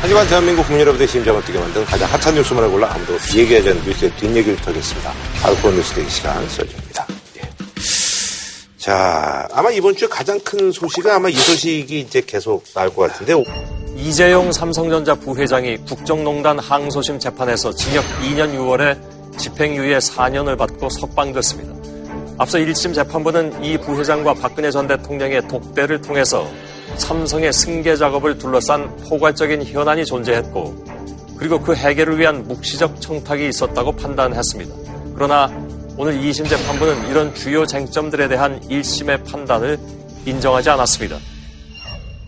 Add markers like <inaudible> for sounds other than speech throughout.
하지만 대한민국 국민 여러분의 심장을 뛰게 만든 가장 핫한 뉴스만을 골라 아무도 얘기하지 않는 뉴스의 뒷얘기를 털겠습니다. 하루코 뉴스 대기 시간 설정입니다. 예. 자, 아마 이번 주에 가장 큰 소식은 아마 이 소식이 이제 계속 나올 것 같은데. 이재용 삼성전자 부회장이 국정농단 항소심 재판에서 징역 2년 6월에 집행유예 4년을 받고 석방됐습니다. 앞서 1심 재판부는 이 부회장과 박근혜 전 대통령의 독대를 통해서 삼성의 승계 작업을 둘러싼 포괄적인 현안이 존재했고 그리고 그 해결을 위한 묵시적 청탁이 있었다고 판단했습니다. 그러나 오늘 2심 재판부는 이런 주요 쟁점들에 대한 1심의 판단을 인정하지 않았습니다.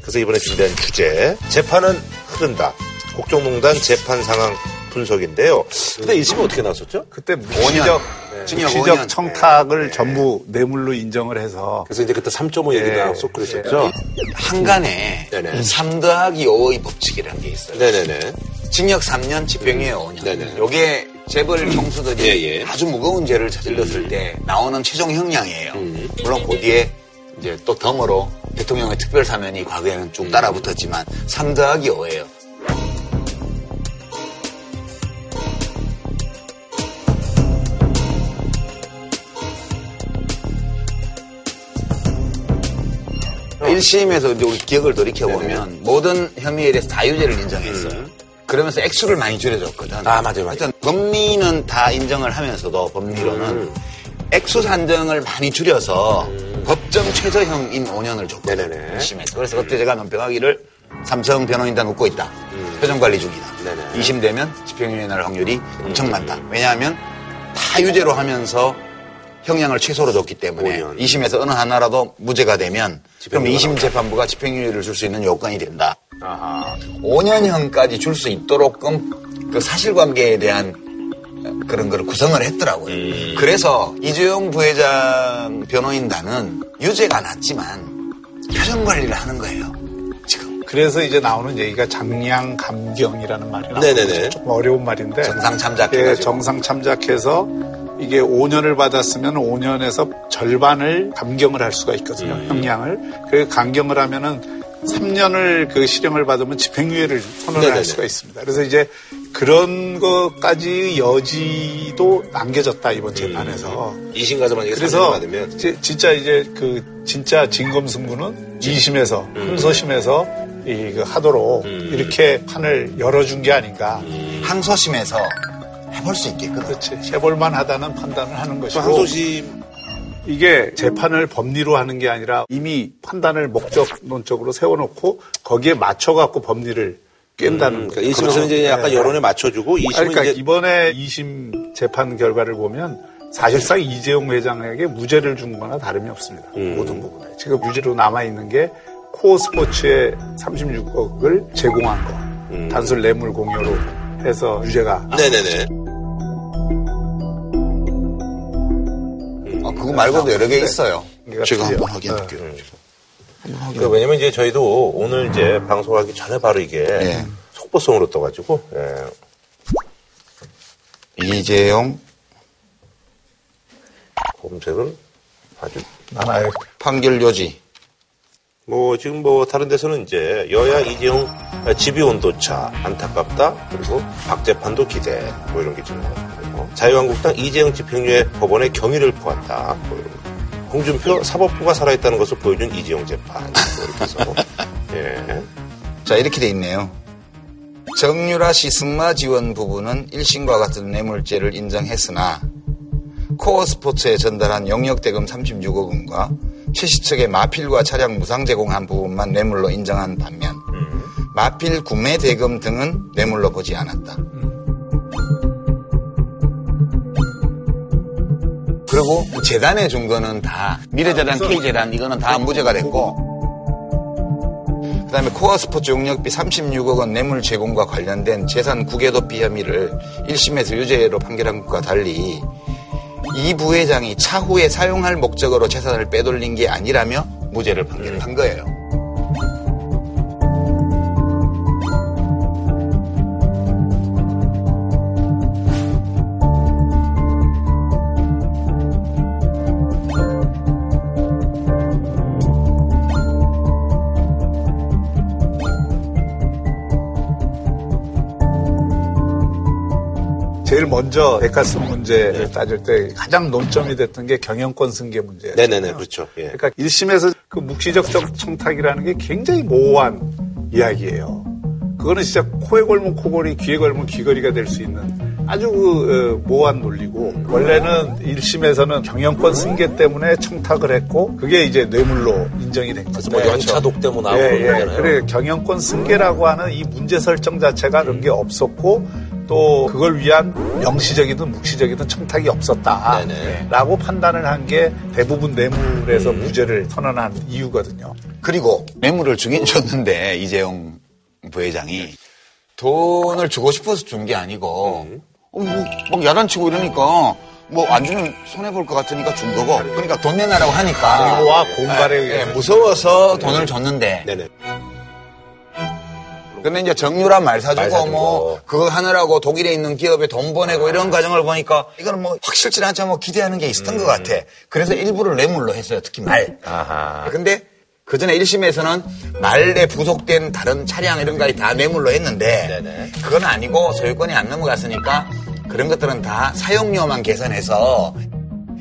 그래서 이번에 준비한 주제 재판은 흐른다. 국정농단 재판 상황 분석인데요. 근데 1심이 어떻게 나왔었죠? 그때 묵시적, 묵시적 청탁을 전부 뇌물로 인정을 해서 그래서 이제 그때 3.5 얘기 나왔었고 그랬었죠. 한간에 네네. 3 더하기 5의 법칙이라는 게 있어요. 네네네. 징역 3년, 집행유예 5년. 네네. 요게 재벌 형수들이 예, 예. 아주 무거운 죄를 저질렀을 때 나오는 최종 형량이에요. 물론 그 뒤에 이제 또 덤으로 대통령의 특별 사면이 과거에는 쭉 따라 붙었지만 3 더하기 5예요. 일심에서 우리 기억을 돌이켜보면 모든 혐의에 대해서 다유죄를 인정했어요. 그러면서 액수를 많이 줄여줬거든. 아, 맞아요, 맞아요. 하여튼 법리는 다 인정을 하면서도 법리로는 음. 액수 산정을 많이 줄여서 법정 최저형인 5년을 줬거든. 네네네. 1심에서. 그래서 그때 제가 논평하기를 삼성 변호인단 웃고 있다. 표정 관리 중이다. 음. 네네. 음. 2심 되면 집행유예 날 확률이 엄청 많다. 왜냐하면 다 유죄로 하면서 형량을 최소로 줬기 때문에 5년. 2심에서 어느 하나라도 무죄가 되면 그럼 집행유예가 2심 재판부가 집행유예를 줄 수 있는 요건이 된다. 5년형까지 줄 수 있도록끔 그 사실관계에 대한 그런 걸 구성을 했더라고요. 음. 그래서 이재용 부회장 변호인단은 유죄가 났지만 표정 관리를 하는 거예요. 지금 그래서 이제 나오는 얘기가 장량 감경이라는 말이. 네네네. 좀 어려운 말인데 정상 예, 참작해가지고 정상 참작해서 이게 5년을 받았으면 5년에서 절반을 감경을 할 수가 있거든요. 음. 형량을. 그 감경을 하면은 3년을 그 실형을 받으면 집행유예를 선언을 네네네. 할 수가 있습니다. 그래서 이제 그런 것까지 여지도 남겨졌다 이번 재판에서. 2심 가서 만약에 그래서 3년 받으면 이제 진짜 이제 그 진짜 진검 승부는 2심에서 항소심에서 이 그 하도록 이렇게 판을 열어준 게 아닌가. 항소심에서 해볼 수 있게끔. 그렇지. 해볼만 하다는 판단을 하는 것이고. 항소심 이게 재판을 법리로 하는 게 아니라 이미 판단을 목적론적으로 세워놓고 거기에 맞춰갖고 법리를 깬다는 그러니까 1심에서는 이제 약간 네. 여론에 맞춰주고 2심은 아니, 그러니까 이제 이번에 2심 재판 결과를 보면 사실상 이재용 회장에게 무죄를 준 거나 다름이 없습니다. 음. 모든 부분에. 지금 유죄로 남아있는 게 코어 스포츠에 36억을 제공한 거. 음. 단순 뇌물 공여로 해서 유죄가 네네네. 그거 말고도 여러 개 있어요. 그러니까 제가. 한번 확인할게요. 그 왜냐면 이제 저희도 오늘 이제 방송하기 전에 바로 이게 예. 속보성으로 떠가지고 예. 이재용 검색을 아주 나나요. 판결 요지. 뭐 지금 뭐 다른 데서는 이제 여야 이재용 집이 온도차 안타깝다 그리고 박재판도 기대 뭐 이런 게 지금 나왔고 자유한국당 이재용 집행유예 법원에 경위를 포한다 뭐. 홍준표 사법부가 살아있다는 것을 보여준 이재용 재판 뭐 이렇게 해서 <laughs> 예. 자, 이렇게 돼 있네요. 정유라 씨 승마 지원 부분은 1심과 같은 뇌물죄를 인정했으나 코어 스포츠에 전달한 영역 대금 36억 원과 최씨 측의 마필과 차량 무상 제공한 부분만 뇌물로 인정한 반면 마필 구매 대금 등은 뇌물로 보지 않았다. 그리고 재단에 준 거는 다 미래재단, K재단 이거는 다 무죄가 됐고 그 다음에 코어 스포츠 용역비 36억 원 뇌물 제공과 관련된 재산 국외도피 혐의를 1심에서 유죄로 판결한 것과 달리 이 부회장이 차후에 사용할 목적으로 재산을 빼돌린 게 아니라며 무죄를 판결한 거예요. 먼저 백화점 문제를 네. 따질 때 가장 논점이 됐던 게 경영권 승계 문제예요. 네네네, 그렇죠. 예. 그러니까 1심에서 그 묵시적 청탁이라는 게 굉장히 모호한 이야기예요. 그거는 진짜 코에 걸면 코걸이, 귀에 걸면 귀걸이가 될 수 있는 아주 그 어, 모호한 논리고 원래는 1심에서는 경영권 승계 때문에 청탁을 했고 그게 이제 뇌물로 인정이 된 거죠. 뭐 연차 독대뭐 나오고 예, 예. 그래 경영권 승계라고 하는 이 문제 설정 자체가 그런 게 없었고 또 그걸 위한 명시적이든 묵시적이든 청탁이 없었다라고 판단을 한 게 대부분 뇌물에서 음. 무죄를 선언한 이유거든요. 그리고 뇌물을 주긴 줬는데 이재용 부회장이 돈을 주고 싶어서 준 게 아니고 음. 어, 뭐 막 야단치고 이러니까 뭐안 주면 손해 볼 것 같으니까 준 거고 그러니까 돈 내놔라고 하니까 와 공갈에 예, 예, 무서워서 돈을 줬는데 네네. 근데 이제 정유라 말 사주고, 말 사주고, 뭐 그거 하느라고 독일에 있는 기업에 돈 보내고 이런 과정을 보니까 이거는 뭐 확실치 않지만 뭐 기대하는 게 있었던 음. 것 같아. 그래서 일부를 뇌물로 했어요. 특히 말. 아하. 근데 그 전에 1심에서는 말에 부속된 다른 차량 이런 거에 다 뇌물로 했는데 네네. 그건 아니고 소유권이 안 넘어갔으니까 그런 것들은 다 사용료만 계산해서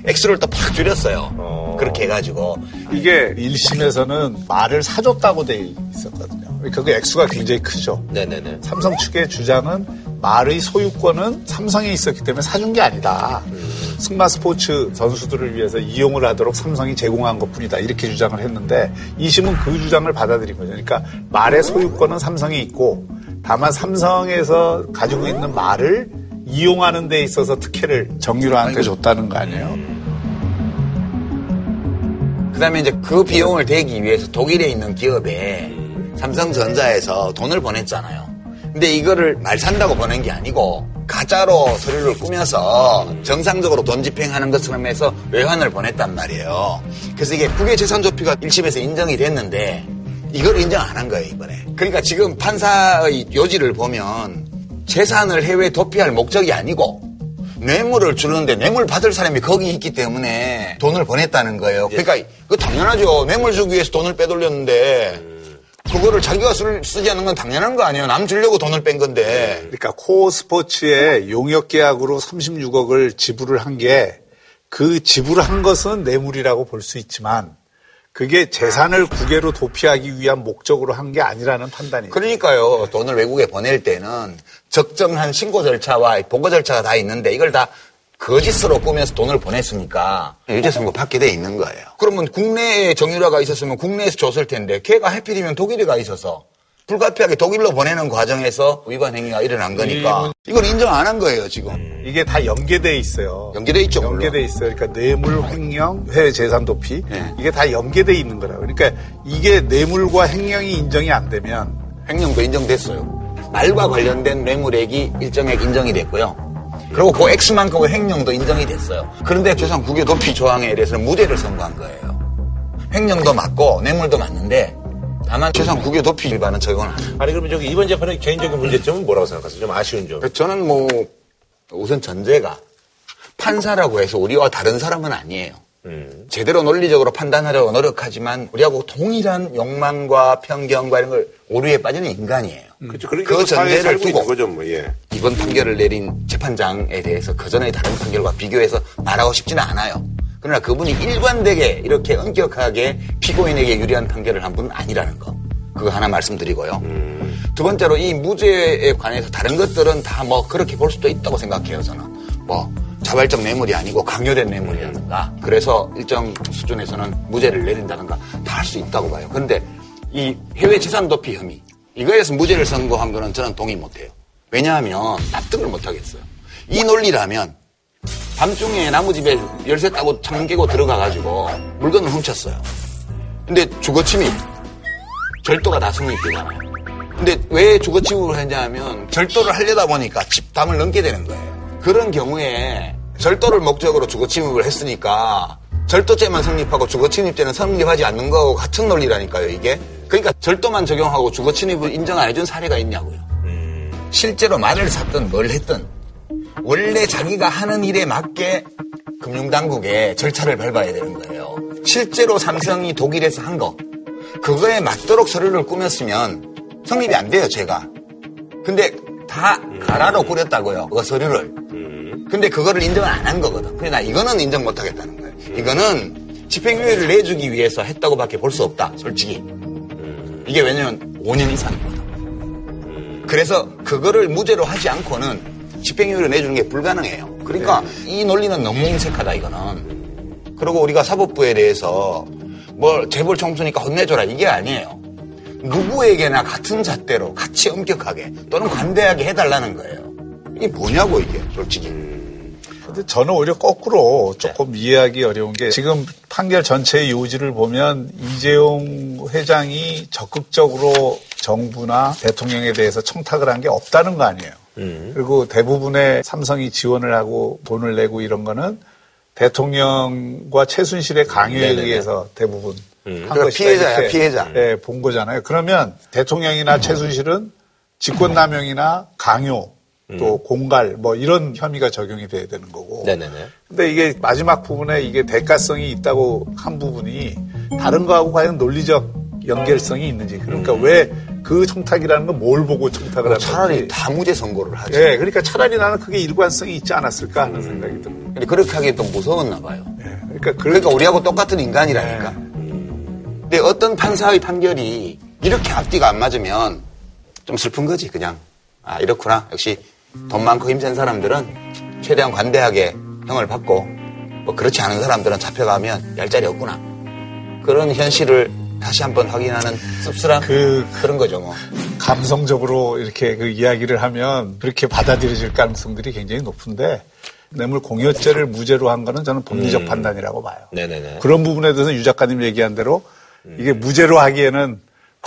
액수를 또 팍 줄였어요. 어... 그렇게 해가지고. 이게 1심에서는 말을 사줬다고 돼 있었거든요. 그 액수가 굉장히 크죠. 네네네. 삼성 측의 주장은 말의 소유권은 삼성에 있었기 때문에 사준 게 아니다. 음. 승마 스포츠 선수들을 위해서 이용을 하도록 삼성이 제공한 것 뿐이다. 이렇게 주장을 했는데 2심은 그 주장을 받아들인 거죠. 그러니까 말의 소유권은 삼성에 있고 다만 삼성에서 가지고 있는 말을 이용하는 데 있어서 특혜를 정유라한테 줬다는 거 아니에요. 그 다음에 이제 그 비용을 대기 위해서 독일에 있는 기업에 삼성전자에서 돈을 보냈잖아요. 근데 이거를 말 산다고 보낸 게 아니고 가짜로 서류를 꾸며서 정상적으로 돈 집행하는 것처럼 해서 외환을 보냈단 말이에요. 그래서 이게 국외 재산 조피가 1심에서 인정이 됐는데 이걸 인정 안 한 거예요, 이번에. 그러니까 지금 판사의 요지를 보면 재산을 해외 도피할 목적이 아니고 뇌물을 주는데 뇌물 받을 사람이 거기 있기 때문에 돈을 보냈다는 거예요. 그러니까 그 당연하죠. 뇌물 주기 위해서 돈을 빼돌렸는데 그거를 자기가 쓸, 쓰지 않는 건 당연한 거 아니에요. 남 주려고 돈을 뺀 건데. 그러니까 코어 스포츠의 용역 계약으로 36억을 지불을 한 게 그 지불한 것은 뇌물이라고 볼 수 있지만 그게 재산을 국외로 도피하기 위한 목적으로 한 게 아니라는 판단이에요. 그러니까요. 돈을 외국에 보낼 때는 적정한 신고 절차와 보고 절차가 다 있는데 이걸 다 거짓으로 꾸며서 돈을 보냈으니까 유죄 선고 받게 돼 있는 거예요. 그러면 국내에 정유라가 있었으면 국내에서 줬을 텐데 걔가 해필이면 독일에 가 있어서 불가피하게 독일로 보내는 과정에서 위반 행위가 일어난 거니까 이걸 인정 안 한 거예요 지금. 이게 다 연계돼 있어요. 연계돼 있죠. 연계돼 있어요. 그러니까 뇌물 횡령, 해외 재산 도피 네. 이게 다 연계돼 있는 거라고. 그러니까 이게 뇌물과 횡령이 인정이 안 되면 횡령도 인정됐어요. 말과 관련된 뇌물액이 일정액 인정이 됐고요. 그리고 그 X만큼의 횡령도 인정이 됐어요. 그런데 최소한 국외 도피 조항에 대해서는 무죄를 선고한 거예요. 횡령도 맞고 뇌물도 맞는데 다만 최소한 국외 도피 위반은 해요. 아니 그러면 저기 이번 재판의 개인적인 문제점은 뭐라고 생각하세요? 좀 아쉬운 점. 저는 뭐 우선 전제가 판사라고 해서 우리와 다른 사람은 아니에요. 음. 제대로 논리적으로 판단하려고 노력하지만 우리하고 동일한 욕망과 편견과 이런 걸 오류에 빠지는 인간이에요. 그렇죠. 그러니까 그 전제를 두고 거죠, 뭐, 예. 이번 판결을 내린 재판장에 대해서 그 전의 다른 판결과 비교해서 말하고 싶지는 않아요. 그러나 그분이 일관되게 이렇게 엄격하게 피고인에게 유리한 판결을 한 분은 아니라는 거. 그거 하나 말씀드리고요. 음. 두 번째로 이 무죄에 관해서 다른 것들은 다 뭐 그렇게 볼 수도 있다고 생각해요, 저는. 뭐 자발적 뇌물이 아니고 강요된 뇌물이라든가 그래서 일정 수준에서는 무죄를 내린다든가 다 할 수 있다고 봐요. 그런데 이 해외 재산 도피 혐의 이거에서 무죄를 선고한 거는 저는 동의 못해요. 왜냐하면 납득을 못하겠어요. 이 논리라면 밤중에 나무 집에 열쇠 따고 창문 깨고 들어가가지고 물건을 훔쳤어요. 근데 주거침입 절도가 다 성립되잖아요. 근데 왜 주거침입을 했냐면 절도를 하려다 보니까 집담을 넘게 되는 거예요. 그런 경우에 절도를 목적으로 주거 침입을 했으니까 절도죄만 성립하고 주거 침입죄는 성립하지 않는 거하고 같은 논리라니까요, 이게. 그러니까 절도만 적용하고 주거 침입을 인정 안 해준 사례가 있냐고요. 실제로 말을 샀든 뭘 했든 원래 자기가 하는 일에 맞게 금융당국에 절차를 밟아야 되는 거예요. 실제로 삼성이 독일에서 한 거, 그거에 맞도록 서류를 꾸몄으면 성립이 안 돼요, 제가. 근데 다 가라로 꾸렸다고요, 그 서류를. 근데 그거를 인정을 안 한 거거든. 그래 나 이거는 인정 못 하겠다는 거예요. 이거는 집행유예를 내주기 위해서 했다고밖에 볼 수 없다. 솔직히. 이게 왜냐면 5년 이상이거든. 그래서 그거를 무죄로 하지 않고는 집행유예를 내주는 게 불가능해요. 그러니까 이 논리는 너무 인색하다 이거는. 그리고 우리가 사법부에 대해서 뭐 재벌 총수니까 혼내줘라 이게 아니에요. 누구에게나 같은 잣대로 같이 엄격하게 또는 관대하게 해달라는 거예요. 이게 뭐냐고 이게 솔직히. 근데 저는 오히려 거꾸로 조금 이해하기 어려운 게 지금 판결 전체의 요지를 보면 이재용 회장이 적극적으로 정부나 대통령에 대해서 청탁을 한 게 없다는 거 아니에요. 그리고 대부분의 삼성이 지원을 하고 돈을 내고 이런 거는 대통령과 최순실의 강요에 네네네. 의해서 대부분 한 그러니까 것이다. 피해자야, 피해자. 예, 본 거잖아요. 그러면 대통령이나 최순실은 직권남용이나 강요 또 공갈 뭐 이런 혐의가 적용이 돼야 되는 거고. 네네네. 근데 이게 마지막 부분에 이게 대가성이 있다고 한 부분이 다른 거하고 과연 논리적 연결성이 있는지. 그러니까 왜그 청탁이라는 건 뭘 보고 청탁을 하는 차라리 건지. 다 무죄 선고를 하죠. 예, 그러니까 차라리 나는 그게 일관성이 있지 않았을까 하는 생각이 듭니다. 근데 그렇게 하기엔 또 무서웠나 봐요. 예, 그러니까 그 그러니까 우리하고 똑같은 인간이라니까. 근데 어떤 판사의 판결이 이렇게 앞뒤가 안 맞으면 좀 슬픈 거지, 그냥. 아, 이렇구나. 역시 돈 많고 힘센 사람들은 최대한 관대하게 형을 받고, 뭐 그렇지 않은 사람들은 잡혀가면 얄짤이 없구나. 그런 현실을 다시 한번 확인하는 씁쓸한 그- 그, 런 거죠, 뭐. 감성적으로 이렇게 그 이야기를 하면 그렇게 받아들여질 가능성들이 굉장히 높은데 뇌물 공여죄를 무죄로 한 거는 저는 법리적 판단이라고 봐요. 네네네. 그런 부분에 대해서 유 작가님 얘기한 대로 이게 무죄로 하기에는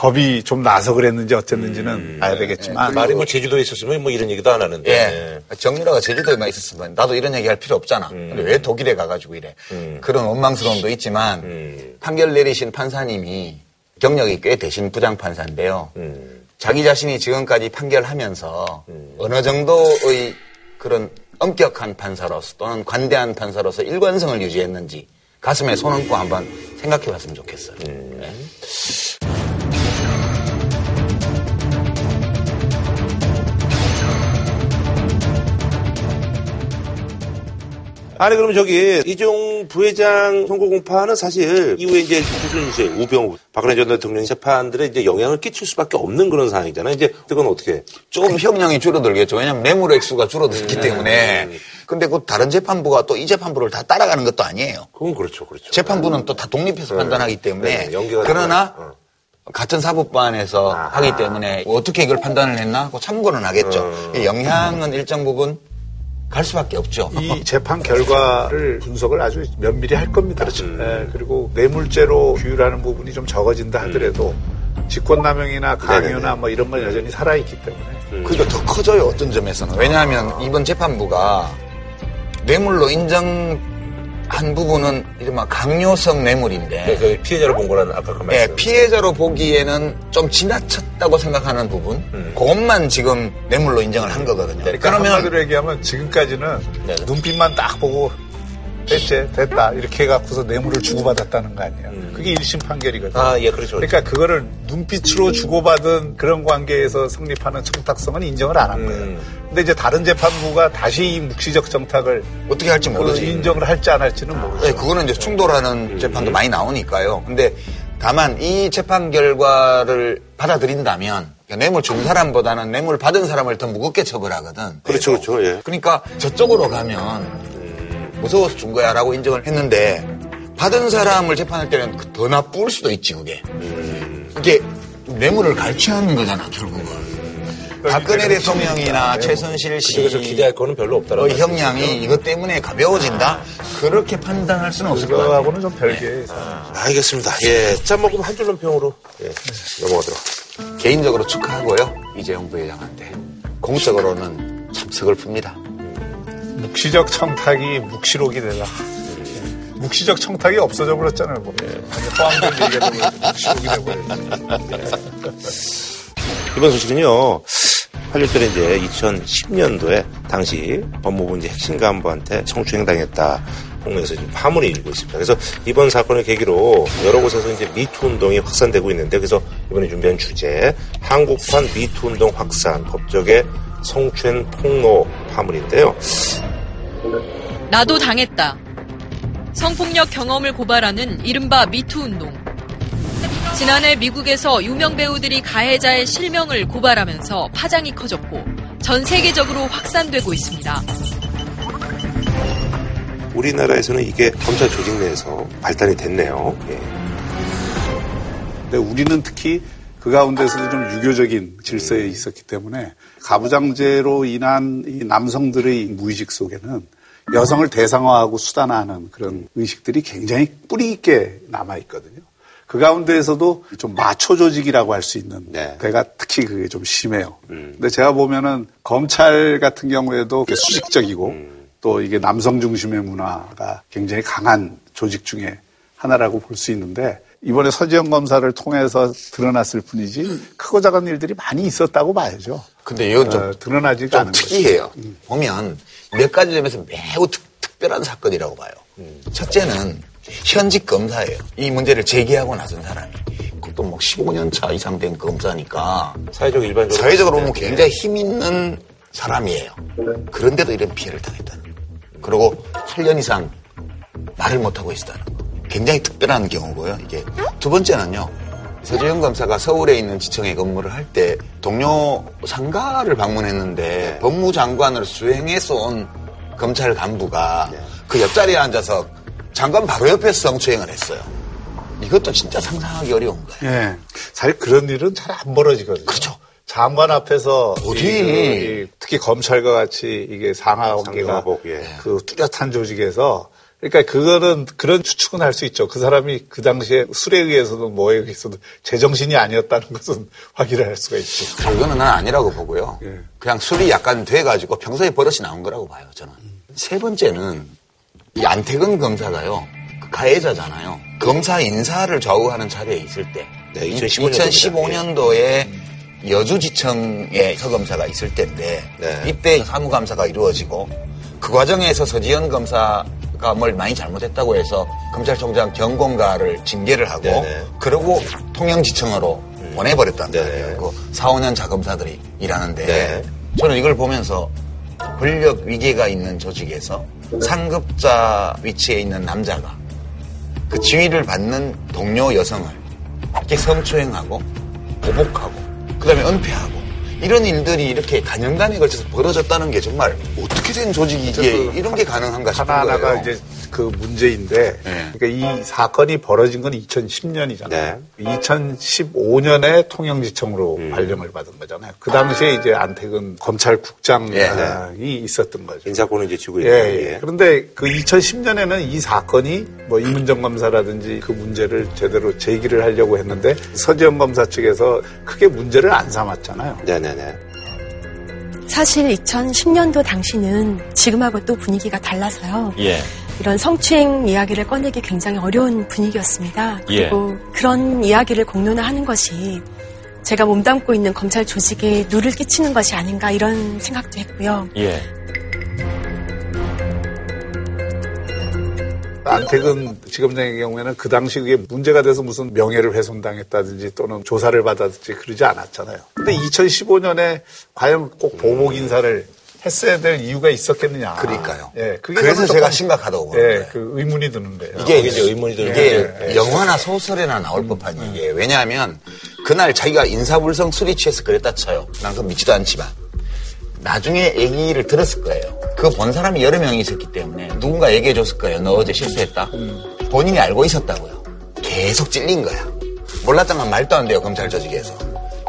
법이 좀 나서 그랬는지 어쨌는지는 봐야 되겠지만 말이 뭐 제주도에 있었으면 뭐 이런 얘기도 안 하는데. 예. 정유라가 제주도에만 있었으면 나도 이런 얘기 할 필요 없잖아. 근데 왜 독일에 가가지고 이래. 그런 원망스러움도 있지만 음. 판결 내리신 판사님이 경력이 꽤 되신 부장판사인데요. 음. 자기 자신이 지금까지 판결하면서 어느 정도의 그런 엄격한 판사로서 또는 관대한 판사로서 일관성을 유지했는지 가슴에 손 얹고 한번 생각해 봤으면 좋겠어요. 네. 아니 그러면 저기 이종 부회장 선고 공판은 사실 이후에 이제 최순실, 우병우, 박근혜 전 대통령 재판들에 이제 영향을 끼칠 수밖에 없는 그런 상황이잖아요. 이제 그건 어떻게? 조금 형량이 줄어들겠죠. 왜냐하면 뇌물 액수가 줄어들기 때문에. 근데 그 다른 재판부가 또 이 재판부를 다 따라가는 것도 아니에요. 그건 그렇죠, 그렇죠. 재판부는 또다 독립해서 판단하기 때문에. 네, 연계가 그러나 되고요. 같은 사법반에서 아하. 하기 때문에 어떻게 이걸 판단을 했나? 그 참고는 하겠죠. 이 영향은 일정 부분 갈 수밖에 없죠. 이 재판 결과를 분석을 아주 면밀히 할 겁니다. 그렇죠. 예, 그리고 뇌물죄로 규율하는 부분이 좀 적어진다 하더라도 직권남용이나 강요나 음. 네네네. 뭐 이런 건 여전히 살아있기 때문에 그러니까 더 커져요, 어떤 점에서는. 왜냐하면 이번 재판부가 뇌물로 인정 한 부분은 이른바 강요성 뇌물인데 그 피해자를 본 거라는 아까 그 예, 말씀. 피해자로 보기에는 좀 지나쳤다고 생각하는 부분, 그것만 지금 뇌물로 인정을 한 거거든요. 그러니까 그러면 한마디로 얘기하면 지금까지는 네네. 눈빛만 딱 보고 됐지 됐다 이렇게 해갖고서 뇌물을 주고받았다는 거 아니에요. 그게 1심 판결이거든요. 아, 예, 그렇죠. 그러니까 그거를 눈빛으로 주고받은 그런 관계에서 성립하는 청탁성은 인정을 안 한 거예요. 음. 근데 이제 다른 재판부가 다시 이 묵시적 청탁을 어떻게 할지 그 모르지. 인정을 할지 안 할지는 모르죠. 네, 그거는 이제 충돌하는 재판도 많이 나오니까요. 근데 다만 이 재판 결과를 받아들인다면 뇌물 준 사람보다는 뇌물 받은 사람을 더 무겁게 처벌하거든. 그렇죠, 그렇죠, 예. 그러니까 저쪽으로 가면 무서워서 준 거야 라고 인정을 했는데 받은 사람을 재판할 때는 그더 나쁠 수도 있지 그게. 그게 뇌물을 갈취하는 거잖아 결국은. 박근혜 대통령이나 최순실 그래서 기대할 거는 별로 없다라고. 형량이 이것 때문에 가벼워진다? 그렇게 판단할 수는 없을 것 같아요. 그거하고는 좀 별개의 사안. 알겠습니다. 예. 자, 뭐 그럼 한 줄로 평으로 예. 넘어가도록. 개인적으로 축하하고요. 이재용 부회장한테. 공적으로는 참 서글픕니다. 묵시적 청탁이 묵시록이 되라. 묵시적 청탁이 없어져 버렸잖아요. 뭐. 아니, 포함된 얘기가 묵시록이 되고. 이번 소식은요. 8.6절에 이제 2010년도에 당시 법무부 이제 핵심 간부한테 성추행 당했다. 홍에서 지금 파문이 일고 있습니다. 그래서 이번 사건을 계기로 여러 곳에서 이제 미투 운동이 확산되고 있는데 그래서 이번에 준비한 주제 한국판 미투 운동 확산 법적의 성추행 폭로 파문인데요. 나도 당했다. 성폭력 경험을 고발하는 이른바 미투 운동. 지난해 미국에서 유명 배우들이 가해자의 실명을 고발하면서 파장이 커졌고 전 세계적으로 확산되고 있습니다. 우리나라에서는 이게 검찰 조직 내에서 발달이 됐네요. 예. 근데 우리는 특히 그 가운데서도 좀 유교적인 질서에 있었기 때문에 가부장제로 인한 이 남성들의 무의식 속에는 여성을 대상화하고 수단화하는 그런 의식들이 굉장히 뿌리 있게 남아 있거든요. 그 가운데에서도 좀 마초 조직이라고 할 수 있는 네. 데가 특히 그게 좀 심해요. 근데 제가 보면은 검찰 같은 경우에도 수직적이고 또 이게 남성 중심의 문화가 굉장히 강한 조직 중에 하나라고 볼 수 있는데 이번에 서지영 검사를 통해서 드러났을 뿐이지 크고 작은 일들이 많이 있었다고 봐야죠. 근데 이건 좀, 어, 드러나지가 좀 않은. 특이해요. 보면 몇 가지 점에서 매우 특, 별한 사건이라고 봐요. 첫째는 현직 검사예요. 이 문제를 제기하고 나선 사람이. 그것도 뭐 15년 차 이상 된 검사니까 사회적 일반적으로 사회적으로 보면 네. 굉장히 힘 있는 사람이에요. 그런데도 이런 피해를 당했다는 거. 그리고 8년 이상 말을 못하고 있었다는 거. 굉장히 특별한 경우고요, 이게. 두 번째는요. 서재영 검사가 서울에 있는 지청에 근무를 할 때 동료 상가를 방문했는데 법무장관을 수행해서 온 검찰 간부가 그 옆자리에 앉아서 장관 바로 옆에서 성추행을 했어요. 이것도 진짜 상상하기 어려운 거예요. 예. 사실 그런 일은 잘 안 벌어지거든요. 그렇죠. 장관 앞에서 어디? 특히 검찰과 같이 이게 상하관계가 상하복, 예. 그 뚜렷한 조직에서 그러니까 그거는 그런 추측은 할 수 있죠. 그 사람이 그 당시에 술에 의해서도 뭐에 의해서도 제정신이 아니었다는 것은 <laughs> 확인을 할 수가 있죠. 그거는 난 아니라고 보고요. 예. 그냥 술이 약간 돼가지고 평소에 버릇이 나온 거라고 봐요, 저는. 세 번째는 이 안태근 검사가요, 그 가해자잖아요. 검사 인사를 좌우하는 자리에 있을 때, 네, 2015 2015년도에 여주지청에 서검사가 있을 때인데, 네. 이때 사무감사가 이루어지고, 그 과정에서 서지현 검사가 뭘 많이 잘못했다고 해서 검찰총장 경공가를 징계를 하고, 네네. 그러고 통영지청으로 보내버렸단 네. 말이에요. 그 4, 5년 차 검사들이 일하는데 네. 저는 이걸 보면서 권력 위계가 있는 조직에서 상급자 위치에 있는 남자가 그 지위를 받는 동료 여성을 이렇게 성추행하고 보복하고 그 다음에 은폐하고 이런 일들이 이렇게 단연간에 걸쳐서 벌어졌다는 게 정말 어떻게 된 조직이기에 이런 게 가능한가 싶은 하나하나가 거예요. 이제 그 문제인데, 네. 그러니까 이 사건이 벌어진 건 2010년이잖아요. 네. 2015년에 통영지청으로 음. 발령을 받은 거잖아요. 그 당시에 이제 안태근 검찰국장이 예. 있었던 거죠. 인사권을 이제 쥐고 예, 있는 예. 그런데 그 2010년에는 이 사건이 뭐 이문정 검사라든지 그 문제를 제대로 제기를 하려고 했는데 서지영 검사 측에서 크게 문제를 안 삼았잖아요. 네네 네. 사실 2010년도 당시는 지금하고 또 분위기가 달라서요. 예. 이런 성추행 이야기를 꺼내기 굉장히 어려운 분위기였습니다. 예. 그리고 그런 이야기를 공론화하는 것이 제가 몸담고 있는 검찰 조직에 누를 끼치는 것이 아닌가 이런 생각도 했고요. 예. 안태근 지검장의 경우에는 그 당시 그게 문제가 돼서 무슨 명예를 훼손당했다든지 또는 조사를 받았든지 그러지 않았잖아요. 근데 2015년에 과연 꼭 보복 인사를 했어야 될 이유가 있었겠느냐. 그러니까요. 예, 그게 그래서 제가 심각하다고 보는 예, 거예요. 그 의문이 드는 거예요. 이게 이제 의문이 드는 이게 거죠. 영화나 소설에나 나올 법한 얘기예요. 왜냐하면 그날 자기가 인사불성 술이 취해서 그랬다 쳐요. 난 그거 믿지도 않지만 나중에 얘기를 들었을 거예요. 그본 사람이 여러 명이 있었기 때문에 누군가 얘기해 줬을 거예요. 너 어제 실수했다. 본인이 알고 있었다고요. 계속 찔린 거야. 몰랐다면 말도 안 돼요. 검찰 조직에서.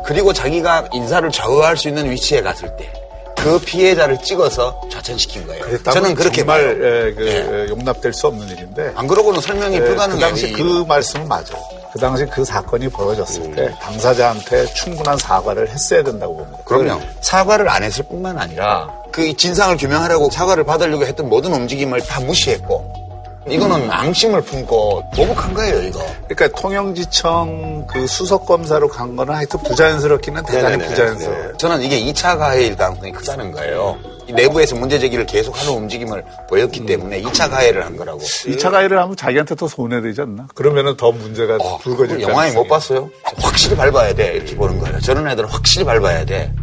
그리고 자기가 인사를 좌우할 수 있는 위치에 갔을 때 그 피해자를 찍어서 좌천시킨 거예요. 저는 그렇게 정말. 예, 그, 예. 예, 용납될 수 없는 일인데 안 그러고는 설명이 예, 그 불가능해요. 당시 이- 그 말씀은 맞아요. 그 당시 그 사건이 벌어졌을 음. 때 당사자한테 충분한 사과를 했어야 된다고 봅니다. 그럼요. 사과를 안 했을 뿐만 아니라 그 진상을 규명하려고 사과를 받으려고 했던 모든 움직임을 다 무시했고 이거는 앙심을 품고 보복한 거예요, 이거. 그러니까 통영지청 그 수석 검사로 간 거는 하여튼 부자연스럽기는 대단히 네네네. 부자연스러워요. 네. 저는 이게 2차 가해일 가능성이 크다는 거예요. 이 내부에서 문제 제기를 계속하는 움직임을 보였기 때문에 2차 가해를 한 거라고. 2차 가해를 하면 자기한테 더 손해되지 않나? 그러면은 더 문제가 어, 불거질 그걸 영화에 못 봤어요? 확실히 밟아야 돼. 이렇게 보는 거예요. 저런 애들은 확실히 밟아야 돼.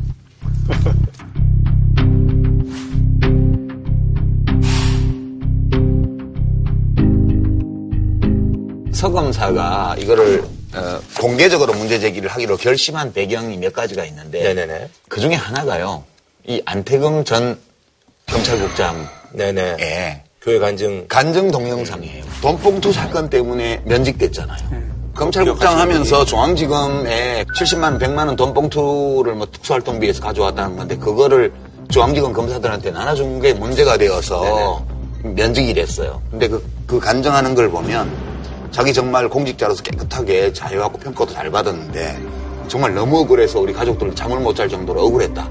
서검사가 이거를 어, 공개적으로 문제 제기를 하기로 결심한 배경이 몇 가지가 있는데 네네네. 그 중에 하나가요. 이 안태경 전 검찰국장의 네네. 교회 간증. 간증 동영상이에요. 돈봉투 사건 때문에 면직됐잖아요. 검찰국장 하면서 중앙지검에 70만 원, 100만 원 돈봉투를 뭐 특수활동비에서 가져왔다는 건데 그거를 중앙지검 검사들한테 나눠준 게 문제가 되어서 면직이 됐어요. 근데 그, 그 간증하는 걸 보면 자기 정말 공직자로서 깨끗하게 잘해갖고 평가도 잘 받았는데 정말 너무 억울해서 우리 가족들 잠을 못 잘 정도로 억울했다.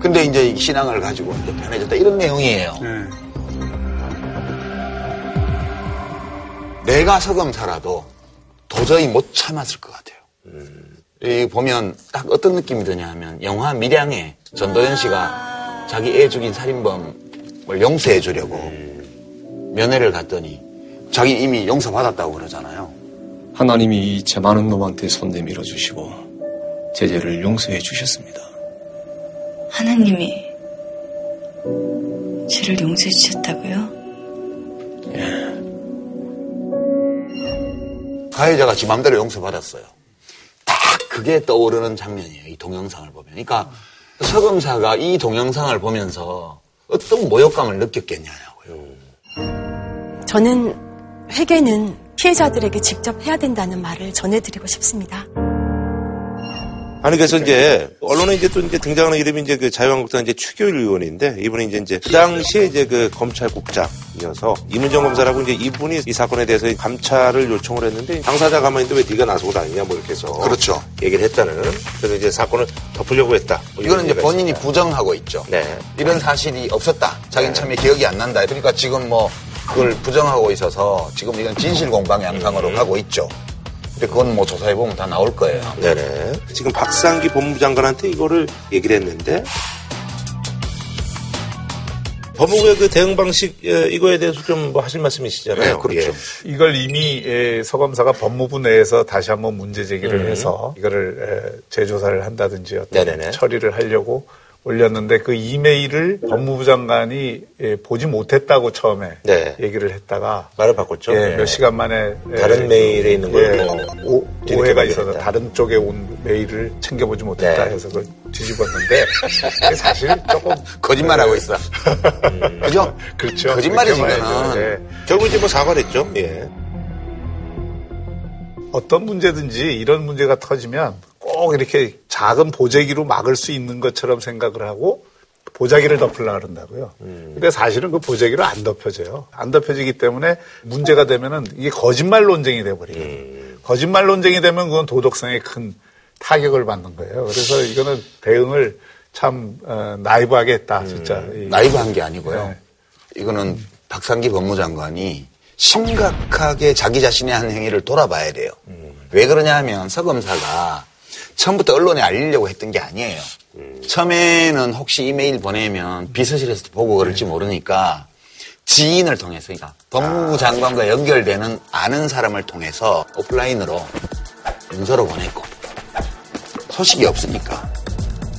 근데 이제 이 신앙을 가지고 이제 편해졌다. 이런 내용이에요. 내가 서검사라도 도저히 못 참았을 것 같아요. 이 보면 딱 어떤 느낌이 드냐 하면 영화 밀양에 전도연 씨가 자기 애 죽인 살인범을 용서해 주려고 면회를 갔더니 자기 이미 용서 받았다고 그러잖아요. 하나님이 이 죄 많은 놈한테 손 내밀어 주시고 제 죄를 용서해 주셨습니다. 하나님이 죄를 용서해 주셨다고요? 가해자가 지 맘대로 용서받았어요. 딱 그게 떠오르는 장면이에요. 이 동영상을 보면. 그러니까 서검사가 이 동영상을 보면서 어떤 모욕감을 느꼈겠냐고요. 저는 회계는 피해자들에게 직접 해야 된다는 말을 전해드리고 싶습니다. 아니 그래서 이제 언론에 이제 또 이제 등장하는 이름이 이제 그 자유한국당 이제 추교일 의원인데 이분이 이제 이제 그 당시에 이제 그 검찰국장이어서 이문정 검사라고 이제 이분이 이 사건에 대해서 감찰을 요청을 했는데 당사자 가만히 있는데 왜 네가 나서고 다니냐 뭐 이렇게 해서 그렇죠. 얘기를 했다는 그래서 이제 사건을 덮으려고 했다. 뭐 이거는 이제 본인이 있습니다. 부정하고 있죠. 네. 이런 사실이 없었다. 자기는 참에 기억이 안 난다. 그러니까 지금 뭐 그걸 부정하고 있어서 지금 이건 진실 공방 양상으로 가고 있죠. 근데 그건 뭐 조사해보면 다 나올 거예요. 네네. 지금 박상기 법무장관한테 이거를 얘기를 했는데 법무부의 그 대응 방식 예, 이거에 대해서 좀 뭐 하실 말씀 있으시잖아요. 네, 그렇죠. 예. 이걸 이미 에, 서검사가 법무부 내에서 다시 한번 문제 제기를 해서 이거를 에, 재조사를 한다든지 어떤 음. 네네네. 처리를 하려고 올렸는데 그 이메일을 법무부 장관이 에, 보지 못했다고 처음에 네. 얘기를 했다가 말을 바꿨죠. 예, 예. 몇 시간 만에 에, 다른 메일에 있는 걸 예, 뭐 오, 오해가. 있어서 다른 쪽에 온 메일을 챙겨보지 못했다 네. 해서 그걸 뒤집었는데 사실 <laughs> 조금 거짓말하고 있어. <laughs> 그죠? 그렇죠. 거짓말이지, 그렇게 이거는. 봐야죠. 예. 결국 이제 뭐 사과를 했죠. 예. 어떤 문제든지 이런 문제가 터지면 꼭 이렇게 작은 보재기로 막을 수 있는 것처럼 생각을 하고 보자기를 덮으려고 그런다고요. 근데 사실은 그 보자기로 안 덮여져요. 안 덮여지기 때문에 문제가 되면은 이게 거짓말 논쟁이 돼버리거든요. 거짓말 논쟁이 되면 그건 도덕성에 큰 타격을 받는 거예요. 그래서 이거는 대응을 참 어, 나이브하게 했다, 진짜. 이- 나이브한 게 아니고요. 네. 이거는 박상기 법무장관이 심각하게 자기 자신의 한 행위를 돌아봐야 돼요. 왜 그러냐 하면 서검사가 처음부터 언론에 알리려고 했던 게 아니에요. 처음에는 혹시 이메일 보내면 비서실에서 보고 그럴지 모르니까 지인을 통해서, 그러니까 법무부 장관과 연결되는 아는 사람을 통해서 오프라인으로 문서로 보냈고 소식이 없으니까.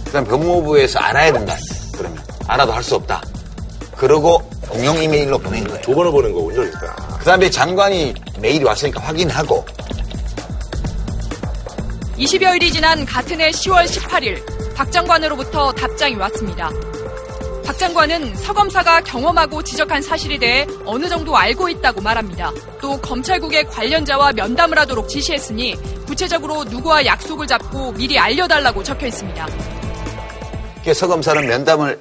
그다음 법무부에서 알아야 된다. 그러면 알아도 할 수 없다. 그러고 공용 이메일로 보낸 거예요. 두 번을 보낸 거군요, 그러니까. 그다음에 장관이 메일이 왔으니까 확인하고 20여일이 지난 같은 해 10월 18일 박 장관으로부터 답장이 왔습니다. 박 장관은 서 검사가 경험하고 지적한 사실에 대해 어느 정도 알고 있다고 말합니다. 또 검찰국의 관련자와 면담을 하도록 지시했으니 구체적으로 누구와 약속을 잡고 미리 알려달라고 적혀 있습니다. 이렇게 서검사는 면담을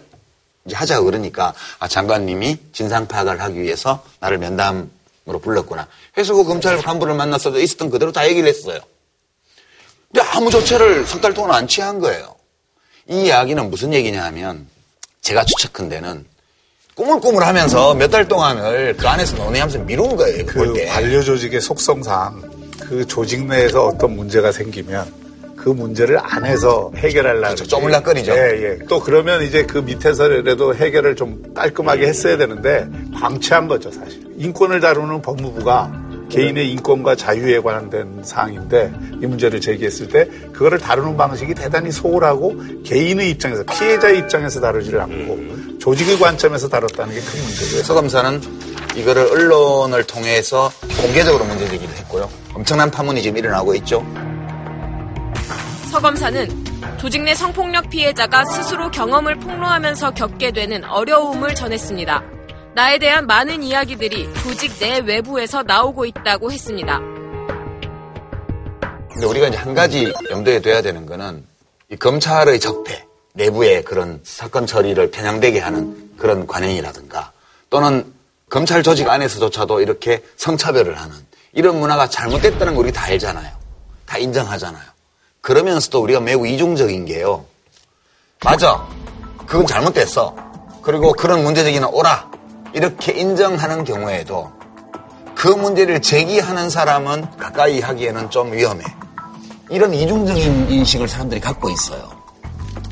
하자고 그러니까 아, 장관님이 진상 파악을 하기 위해서 나를 면담으로 불렀구나. 해서 그 검찰 간부를 만났어도 있었던 그대로 다 얘기를 했어요. 근데 아무 조처를 석 달 동안 안 취한 거예요. 이 이야기는 무슨 얘기냐 하면 제가 추측한데는 꾸물꾸물 하면서 몇 달 동안을 그 안에서 논의하면서 미룬 거예요. 볼그 때. 관료 조직의 속성상 그 조직 내에서 어떤 문제가 생기면 그 문제를 안에서 해결하려고. 그렇죠. 쪼물락거리죠. 예, 예. 또 그러면 이제 그 밑에서라도 해결을 좀 깔끔하게 했어야 되는데 방치한 거죠, 사실. 인권을 다루는 법무부가 개인의 인권과 자유에 관련된 사항인데 이 문제를 제기했을 때 그거를 다루는 방식이 대단히 소홀하고 개인의 입장에서 피해자의 입장에서 다루지를 않고 조직의 관점에서 다뤘다는 게 큰 문제고요. 서 검사는 이거를 언론을 통해서 공개적으로 문제 제기를 했고요. 엄청난 파문이 지금 일어나고 있죠. 서 검사는 조직 내 성폭력 피해자가 스스로 경험을 폭로하면서 겪게 되는 어려움을 전했습니다. 나에 대한 많은 이야기들이 조직 내 외부에서 나오고 있다고 했습니다. 근데 우리가 이제 한 가지 염두에 둬야 되는 거는 이 검찰의 적폐, 내부의 그런 사건 처리를 편향되게 하는 그런 관행이라든가 또는 검찰 조직 안에서조차도 이렇게 성차별을 하는 이런 문화가 잘못됐다는 거 우리 다 알잖아요. 다 인정하잖아요. 그러면서도 우리가 매우 이중적인 게요. 맞아. 그건 잘못됐어. 그리고 그런 문제적이나 오라. 이렇게 인정하는 경우에도 그 문제를 제기하는 사람은 가까이 하기에는 좀 위험해. 이런 이중적인 인식을 사람들이 갖고 있어요.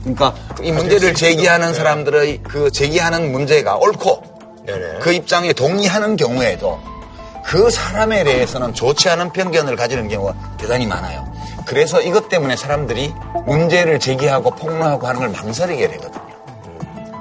그러니까 이 문제를 제기하는 사람들의 그 제기하는 문제가 옳고 네네. 그 입장에 동의하는 경우에도 그 사람에 대해서는 좋지 않은 편견을 가지는 경우가 대단히 많아요. 그래서 이것 때문에 사람들이 문제를 제기하고 폭로하고 하는 걸 망설이게 되거든요.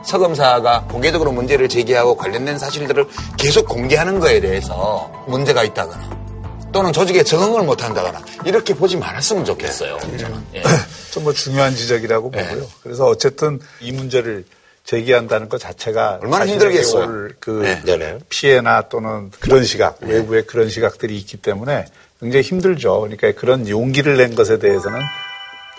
서검사가 공개적으로 문제를 제기하고 관련된 사실들을 계속 공개하는 거에 대해서 문제가 있다거나 또는 조직에 적응을 못한다거나 이렇게 보지 말았으면 좋겠어요. 저는. 예. 좀뭐 중요한 지적이라고 네. 보고요. 그래서 어쨌든 이 문제를 제기한다는 것 자체가 얼마나 힘들겠어요. 올그 네. 피해나 또는 그런 시각, 외부의 그런 시각들이 있기 때문에 굉장히 힘들죠. 그러니까 그런 용기를 낸 것에 대해서는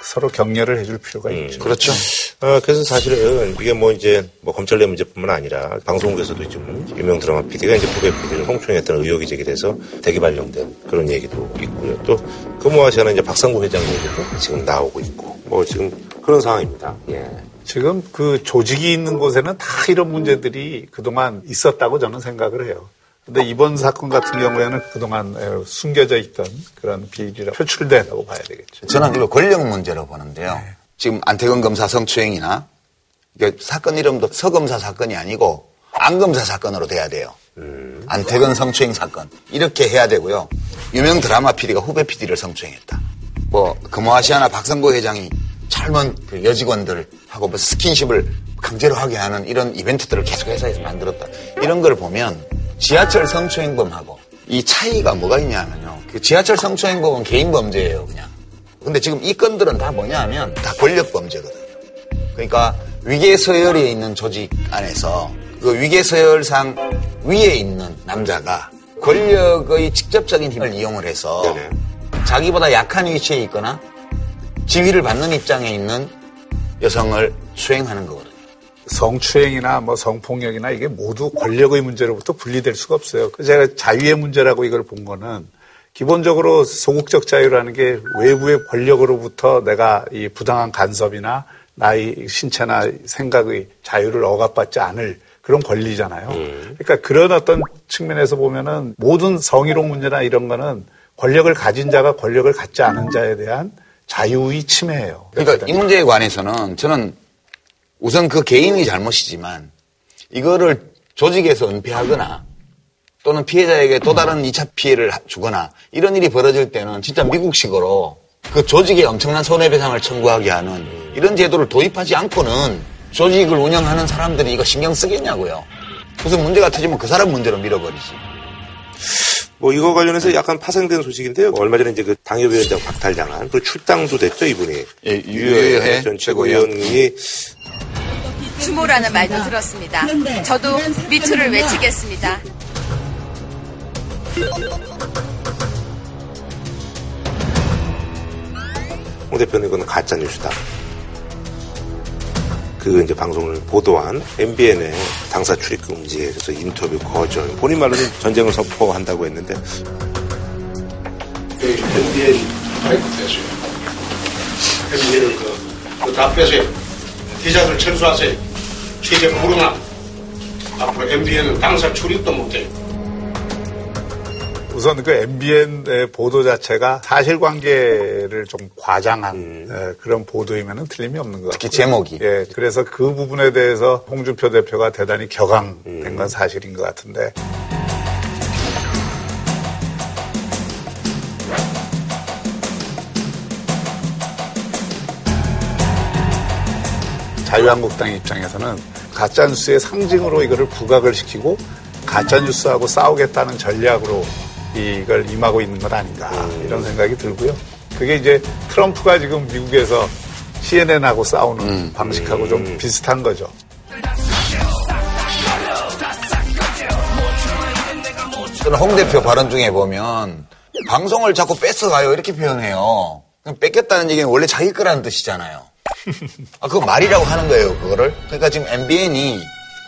서로 격려를 해줄 필요가 있죠. 그렇죠. 어, 그래서 사실은 이게 뭐 이제 뭐 검찰 내 문제뿐만 아니라 방송국에서도 지금 유명 드라마 PD가 이제 후배 PD를 홍콩했던 의혹이 제기돼서 대기 발령된 그런 얘기도 있고요. 또 근무하 시간에 이제 박상구 회장 얘기도 지금 나오고 있고 뭐 지금 그런 상황입니다. 예. 지금 그 조직이 있는 곳에는 다 이런 문제들이 그동안 있었다고 저는 생각을 해요. 근데 이번 사건 같은 경우에는 그동안 에, 숨겨져 있던 그런 비리가 표출된다고 봐야 되겠죠. 저는 이걸 권력 문제로 보는데요. 지금 안태근 검사 성추행이나 사건 이름도 서검사 사건이 아니고 안검사 사건으로 돼야 돼요. 안태근 성추행 사건 이렇게 해야 되고요. 유명 드라마 PD가 후배 PD를 성추행했다. 뭐 금호아시아나 박성구 회장이 젊은 그 여직원들하고 뭐 스킨십을 강제로 하게 하는 이런 이벤트들을 계속 회사에서 만들었다. 이런 걸 보면 지하철 성추행범하고 이 차이가 뭐가 있냐면요. 그 지하철 성추행범은 개인 범죄예요, 그냥. 근데 지금 이 건들은 다 뭐냐 하면 다 권력 범죄거든요. 그러니까 위계 서열에 있는 조직 안에서 그 위계 서열상 위에 있는 남자가 권력의 직접적인 힘을 이용을 해서 네네. 자기보다 약한 위치에 있거나 지위를 받는 입장에 있는 여성을 수행하는 거거든요. 성추행이나 뭐 성폭력이나 이게 모두 권력의 문제로부터 분리될 수가 없어요. 그래서 제가 자유의 문제라고 이걸 본 거는 기본적으로 소극적 자유라는 게 외부의 권력으로부터 내가 이 부당한 간섭이나 나의 신체나 생각의 자유를 억압받지 않을 그런 권리잖아요. 그러니까 그런 어떤 측면에서 보면은 모든 성희롱 문제나 이런 거는 권력을 가진 자가 권력을 갖지 않은 자에 대한 자유의 침해예요. 그러니까 이 문제에 관해서는 저는 우선 그 개인의 잘못이지만 이거를 조직에서 은폐하거나 또는 피해자에게 또 다른 2차 피해를 주거나 이런 일이 벌어질 때는 진짜 미국식으로 그 조직에 엄청난 손해배상을 청구하게 하는 이런 제도를 도입하지 않고는 조직을 운영하는 사람들이 이거 신경 쓰겠냐고요. 무슨 문제가 터지면 그 사람 문제로 밀어버리지. 뭐 이거 관련해서 약간 파생된 소식인데요. 얼마 전에 이제 그 당협위원장 박탈당한 그 출당도 됐죠 이분이 예, 유효해 전 최고위원이 추모라는 말도 들었습니다. 저도 미투를 외치겠습니다. 홍 대표는 이거는 가짜 뉴스다. 그 이제 방송을 보도한 MBN의 당사 출입 금지에 대해서 인터뷰 거절. 본인 말로는 전쟁을 선포한다고 했는데 MBN 떼세요. MBN을 그, 그다 빼세요. 기자들 철수하세요. 취재 불응함. 앞으로 MBN은 당사 출입도 못해요. 우선 그 MBN의 보도 자체가 사실관계를 좀 과장한 음. 예, 그런 보도이면은 틀림이 없는 것 같아요. 특히 제목이. 예, 그래서 그 부분에 대해서 홍준표 대표가 대단히 격앙된 음. 건 사실인 것 같은데. 자유한국당 입장에서는 가짜뉴스의 상징으로 이거를 부각을 시키고 가짜뉴스하고 싸우겠다는 전략으로 이걸 임하고 있는 건 아닌가 이런 생각이 들고요. 그게 이제 트럼프가 지금 미국에서 CNN하고 싸우는 방식하고 좀 비슷한 거죠. 저는 홍 대표 발언 중에 보면 방송을 자꾸 뺏어가요 이렇게 표현해요. 뺏겼다는 얘기는 원래 자기 거라는 뜻이잖아요. 아, 그거 말이라고 하는 거예요, 그거를. 그러니까 지금 MBN이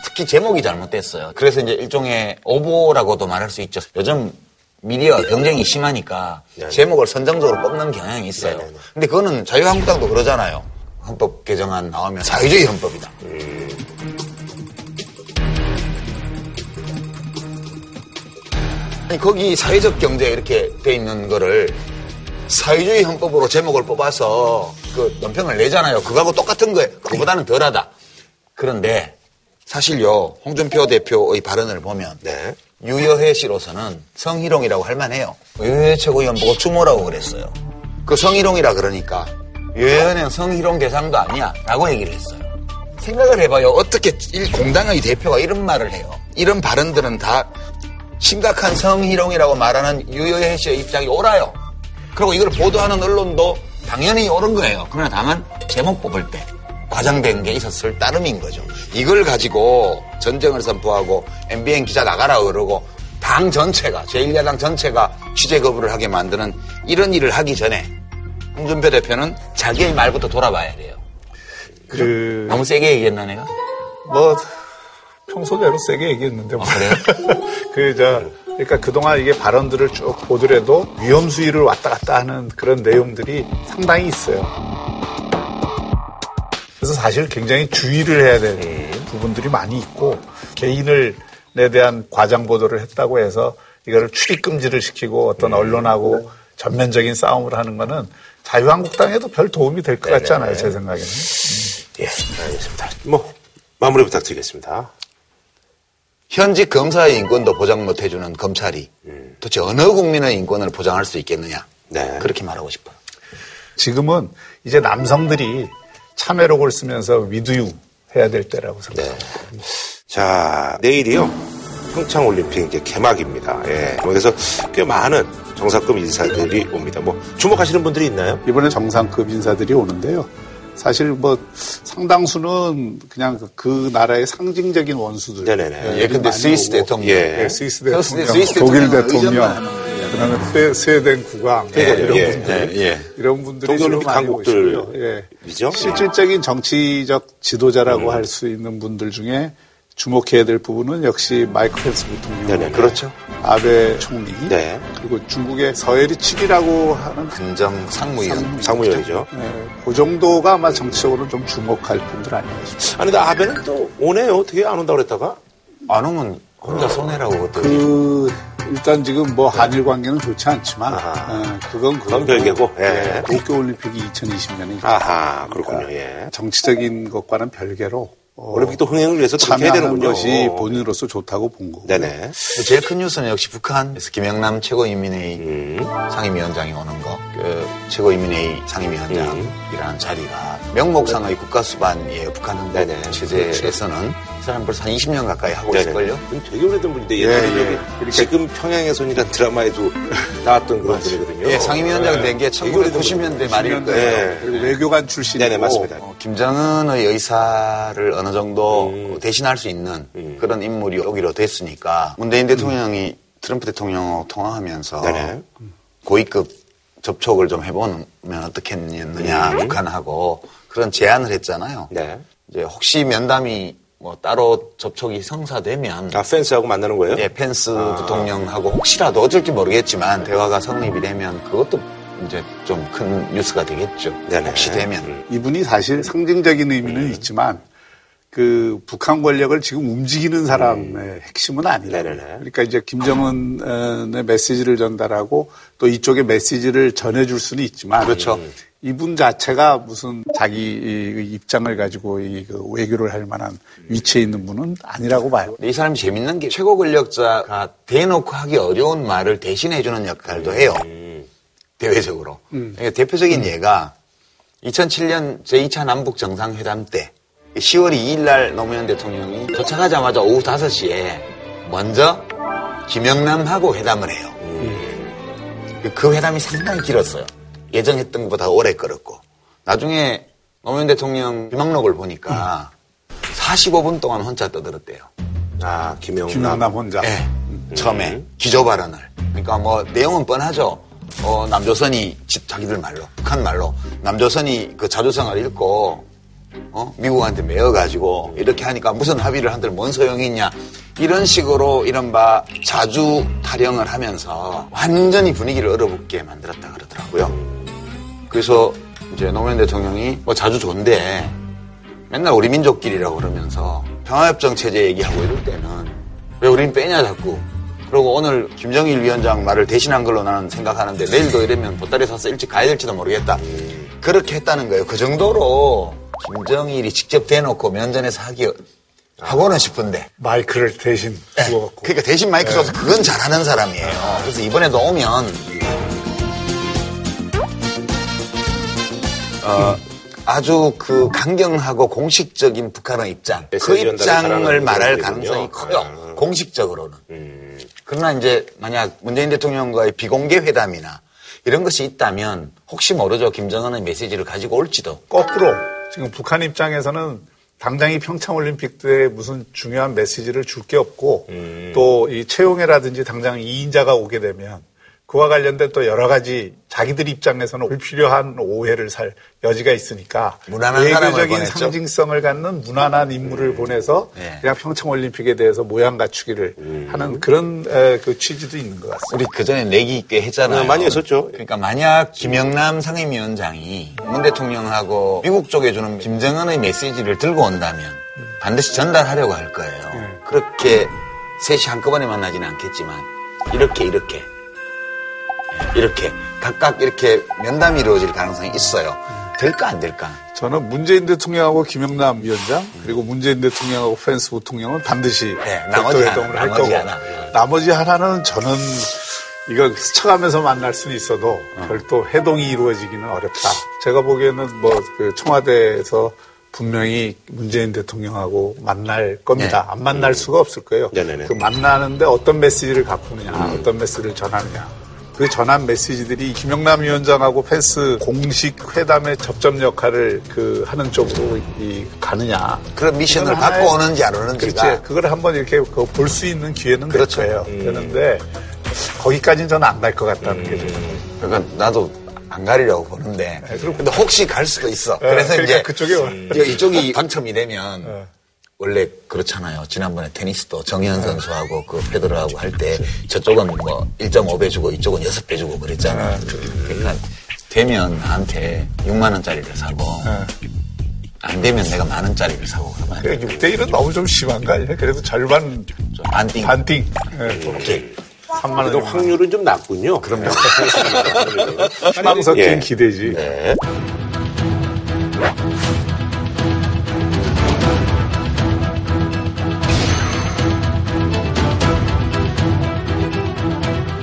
특히 제목이 잘못됐어요. 그래서 이제 일종의 오보라고도 말할 수 있죠. 요즘 미디어 경쟁이 심하니까 제목을 선정적으로 뽑는 경향이 있어요. 근데 그거는 자유한국당도 그러잖아요. 헌법 개정안 나오면 사회주의 헌법이다. 아니, 거기 사회적 경제 이렇게 돼 있는 거를 사회주의 헌법으로 제목을 뽑아서 그 논평을 내잖아요. 그거하고 똑같은 거예요. 그거보다는 덜하다. 그런데 사실요, 홍준표 대표의 발언을 보면 유여회 씨로서는 성희롱이라고 할 만해요. 유여회 최고위원 보고 추모라고 그랬어요. 그 성희롱이라 그러니까 유여회는 성희롱 대상도 아니야 라고 얘기를 했어요. 생각을 해봐요. 어떻게 일- 공당의 대표가 이런 말을 해요. 이런 발언들은 다 심각한 성희롱이라고 말하는 유여혜 씨의 입장이 옳아요. 그리고 이걸 보도하는 언론도 당연히 옳은 거예요. 그러나 다만 제목 뽑을 때 과장된 게 있었을 따름인 거죠. 이걸 가지고 전쟁을 선포하고 MBN 기자 나가라 그러고 당 전체가 제1야당 전체가 취재 거부를 하게 만드는 이런 일을 하기 전에 홍준표 대표는 자기의 말부터 돌아봐야 돼요. 그, 너무 세게 얘기했나 내가? 뭐, 평소대로 세게 얘기했는데. 뭐. 그래요? <laughs> 그, 저, 그러니까 그동안 이게 발언들을 쭉 보더라도 위험 수위를 왔다 갔다 하는 그런 내용들이 상당히 있어요. 그래서 사실 굉장히 주의를 해야 되는 부분들이 많이 있고 개인을 에 대한 과장 보도를 했다고 해서 이거를 출입 금지를 시키고 어떤 언론하고 전면적인 싸움을 하는 거는 자유한국당에도 별 도움이 될 것 같지 않아요, 제 생각에는. 예, 알겠습니다. 뭐 마무리 부탁드리겠습니다. 현직 검사의 인권도 보장 못 해주는 검찰이 도대체 어느 국민의 인권을 보장할 수 있겠느냐. 그렇게 말하고 싶어요. 지금은 이제 남성들이 참여록을 쓰면서 위두유 해야 될 때라고 생각합니다. 자, 내일이요. 평창올림픽 이제 개막입니다. 예. 뭐 그래서 꽤 많은 정상급 인사들이 옵니다. 뭐 주목하시는 분들이 있나요? 이번에 정상급 인사들이 오는데요. 사실 뭐 상당수는 그냥 그- 그 나라의 상징적인 원수들. 네네네. 예, 근데 스위스 대통령. 예, 스위스 스위스 대통령, 스위스 독일 대통령, 의전만 그다음에 스웨- 스웨덴 국왕 예, 이런 예, 분들, 예, 예. 이런 분들이 주로 많이 강국들 오시고요. 예. 이죠? 실질적인 정치적 지도자라고 음. 할수 있는 분들 중에 주목해야 될 부분은 역시 마이크 펜스 부통령, 네네. 그렇죠. 아베 총리, 네. 그리고 중국의 서해리칙이라고 하는 근정 상무위원. 상무위원이죠. 네, 그 정도가 아마 정치적으로 좀 주목할 분들 아닌가 싶습니다. 아니, 근데 아베는 또 오네요. 어떻게 안 온다고 그랬다가? 안 오면 혼자 손해라고 그때. 그 일단 지금 뭐 한일 관계는 좋지 않지만 아하. 어, 그건 그건 별개고, 예. 도쿄 올림픽이 2020년에 아하, 그렇군요. 예. 정치적인 것과는 별개로 어, 올림픽도 흥행을 위해서 해야 되는군요. 것이 본인으로서 좋다고 본 거고. 네네. 제일 큰 뉴스는 역시 북한에서 김영남 최고인민회의 음. 상임위원장이 오는 거. 그 최고인민회의 상임위원장이라는 자리가 명목상의 국가수반이에요. 북한 네네. 체제에서는 이 사람 벌써 한 20년 가까이 하고 네네. 있을걸요. 되게 오래된 분인데 옛날에 예, 예. 지금 평양의 손이라는 드라마에도 나왔던 그런 분이거든요. 예, 상임위원장 된게 되게 오래된 1990년대 말일 90년대 거예요. 네. 그리고 외교관 출신이고 네네, 맞습니다. 어, 김정은의 의사를 어느 정도 음. 대신할 수 있는 음. 그런 인물이 오기로 됐으니까 문재인 대통령이 트럼프 대통령하고 통화하면서 네네. 고위급 접촉을 좀 해보면 어떻겠느냐 북한하고 그런 제안을 했잖아요. 음. 네. 이제 혹시 면담이 뭐 따로 접촉이 성사되면 아, 펜스하고 만나는 거예요? 예, 펜스 부통령하고 혹시라도 어쩔지 모르겠지만 대화가 성립이 되면 그것도 이제 좀 큰 뉴스가 되겠죠. 네네. 혹시 되면. 음. 이분이 사실 상징적인 의미는 있지만 그 북한 권력을 지금 움직이는 사람의 핵심은 아니다. 음. 네네네. 그러니까 이제 김정은의 메시지를 전달하고 또 이쪽의 메시지를 전해줄 수는 있지만 그렇죠. 이분 자체가 무슨 자기 이 입장을 가지고 이그 외교를 할 만한 위치에 있는 분은 아니라고 봐요. 이 사람이 재밌는 게 최고 권력자가 대놓고 하기 어려운 말을 대신해주는 역할도 해요. 음. 대외적으로. 그러니까 대표적인 예가 2007년 제2차 남북 정상회담 때 10월 2일 날 노무현 대통령이 도착하자마자 오후 5시에 먼저 김영남하고 회담을 해요. 그 회담이 상당히 길었어요. 예정했던 것보다 오래 끌었고. 나중에 노무현 대통령 비망록을 보니까 45분 동안 혼자 떠들었대요. 아, 김영남. 김영남 혼자. 네, 처음에 기조 발언을. 그러니까 뭐 내용은 뻔하죠. 어, 남조선이 집 자기들 말로, 북한 말로 남조선이 그 자주성을 읽고 어? 미국한테 매어가지고 이렇게 하니까 무슨 합의를 한들 뭔 소용이 있냐. 이런 식으로 이른바 자주 타령을 하면서 완전히 분위기를 얼어붙게 만들었다 그러더라고요. 그래서 이제 노무현 대통령이 뭐 자주 좋은데 맨날 우리 민족끼리라고 그러면서 평화협정 체제 얘기하고 이럴 때는 왜 우린 빼냐 자꾸. 그리고 오늘 김정일 위원장 말을 대신한 걸로 나는 생각하는데 내일도 이러면 보따리 사서 일찍 가야 될지도 모르겠다. 그렇게 했다는 거예요. 그 정도로 김정일이 직접 대놓고 면전에서 하기 하고는 싶은데. 마이크를 대신 주워갖고. 그러니까 대신 마이크 줘서 그건 잘하는 사람이에요. 그래서 이번에도 오면 어, 아주 그 강경하고 공식적인 북한의 입장, 그 메시지 전달을 입장을 말할. 가능성이 커요. 아. 공식적으로는. 음. 그러나 이제 만약 문재인 대통령과의 비공개 회담이나 이런 것이 있다면 혹시 모르죠. 김정은의 메시지를 가지고 올지도. 거꾸로 지금 북한 입장에서는 당장이 평창올림픽 때 무슨 중요한 메시지를 줄 게 없고 음. 또이 채용회라든지 당장 2인자가 오게 되면 그와 관련된 또 여러 가지 자기들 입장에서는 불필요한 오해를 살 여지가 있으니까 무난한 외교적인. 상징성을 갖는 무난한 인물을 보내서 네. 그냥 평창 올림픽에 대해서 모양 갖추기를 음. 하는 그런 에, 그 취지도 있는 것 같습니다. 우리 그 전에 내기 꽤 했잖아요. 네, 많이 했었죠. 그러니까 만약 김영남 상임위원장이 문 대통령하고 미국 쪽에 주는 김정은의 메시지를 들고 온다면 반드시 전달하려고 할 거예요. 네. 그렇게 셋이 한꺼번에 만나지는 않겠지만 이렇게 이렇게 이렇게 각각 이렇게 면담이 이루어질 가능성이 있어요. 될까 안 될까? 저는 문재인 대통령하고 김영남 위원장 그리고 문재인 대통령하고 펜스 부통령은 반드시 네, 나머지 하나, 할 나머지 거고 하나. 나머지 하나는 저는 이거 스쳐가면서 만날 수는 있어도 별도 회동이 이루어지기는 어렵다. 제가 보기에는 뭐 그 청와대에서 분명히 문재인 대통령하고 만날 겁니다. 네. 안 만날 수가 없을 거예요. 네네네. 그 만나는데 어떤 메시지를 갖고 오느냐, 어떤 메시지를 전하느냐. 그 전한 메시지들이 김영남 위원장하고 펜스 공식 회담의 접점 역할을 그 하는 쪽으로 이 가느냐. 그런 미션을 받고 하나의- 오는지 안 오는지가 그렇지. 그걸 한번 이렇게 볼 수 있는 기회는 그렇죠. 될 거예요. 음. 되는데 거기까지는 저는 안 갈 것 같다는 게 좀. 그러니까 나도 안 가리려고 보는데 네, 근데 혹시 갈 수도 있어. 네, 그래서 그러니까 이제 그쪽에 와. 이제 이쪽이 <laughs> 당첨이 되면 네. 원래 그렇잖아요. 지난번에 테니스도 정현 선수하고 그 페더러하고 할 때 저쪽은 뭐 1.5배 주고 이쪽은 6배 주고 그랬잖아. 그러니까 되면 나한테 6만 원짜리를 사고 안 되면 내가 만 원짜리를 사고 그러면 6대 1은 너무 좀 심한 거 아니에요? 그래도 절반 좀 반띵. 반띵. 네, 오케이. 3만 원. 확률은 좀 낮군요. 그럼요. <laughs> 희망 섞인 예. 기대지. 네.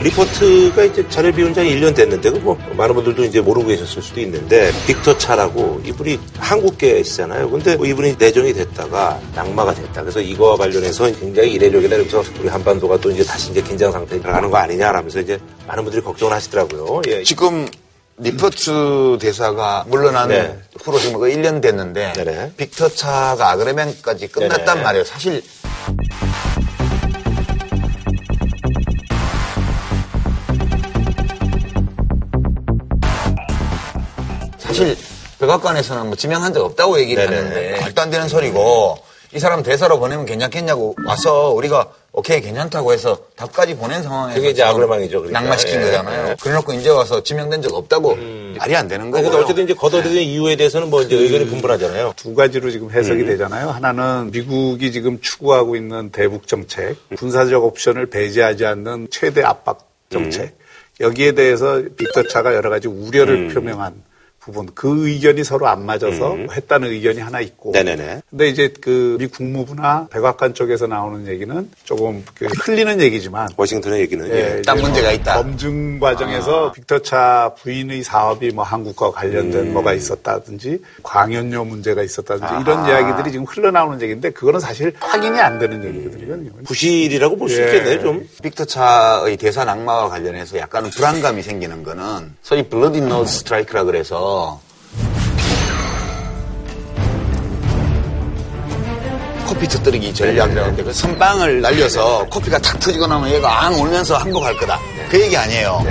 리포트가 이제 자료 비운 지한 1년 됐는데, 그 뭐, 많은 분들도 이제 모르고 계셨을 수도 있는데, 빅터 차라고 이분이 한국계시잖아요. 근데 뭐 이분이 내정이 됐다가 낙마가 됐다. 그래서 이거와 관련해서 굉장히 이례적이다. 그래서 우리 한반도가 또 이제 다시 이제 긴장 상태에 들어가는 거 아니냐라면서 이제 많은 분들이 걱정을 하시더라고요. 예. 지금 리퍼트 대사가 물러난 네. 후로 지금 그 1년 됐는데 네네. 빅터 차가 아그레망까지 끝났단 네네. 말이에요. 사실 사실 백악관에서는 뭐 지명한 적 없다고 얘기를 네네. 하는데 말도 안 되는 소리고 이 사람 대사로 보내면 괜찮겠냐고 와서 우리가 오케이 괜찮다고 해서 답까지 보낸 상황에서 그게 이제 지금 아그레망이죠, 그러니까. 낙마시킨 예. 거잖아요. 그래놓고 이제 와서 지명된 적 없다고 말이 안 되는 거고. 근데 어쨌든 이제 걷어들인 이유에 대해서는 뭐 이제 의견이 분분하잖아요. 두 가지로 지금 해석이 음. 되잖아요. 하나는 미국이 지금 추구하고 있는 대북 정책, 군사적 옵션을 배제하지 않는 최대 압박 정책. 음. 여기에 대해서 빅터 차가 여러 가지 우려를 표명한 부분 그 의견이 서로 안 맞아서 음. 했다는 의견이 하나 있고 네네네. 근데 이제 그 미 국무부나 백악관 쪽에서 나오는 얘기는 조금 그 흘리는 얘기지만 워싱턴의 얘기는 예, 예. 문제가 뭐 있다. 검증 과정에서 빅터차 부인의 사업이 뭐 한국과 관련된 뭐가 있었다든지 광연료 문제가 있었다든지 이런 이야기들이 지금 흘러나오는 얘기인데 그거는 사실 확인이 안 되는 얘기거든요. 부실이라고 볼수 예. 있겠네요, 좀. 빅터차의 대사 낙마와 관련해서 약간은 불안감이 생기는 거는 소위 bloody nose strike라 그래서 코피 터뜨리기 전략이라고 하는데 그 선빵을 날려서 코피가 탁 터지고 나면 얘가 앙 울면서 항복할 거다. 그 얘기 아니에요.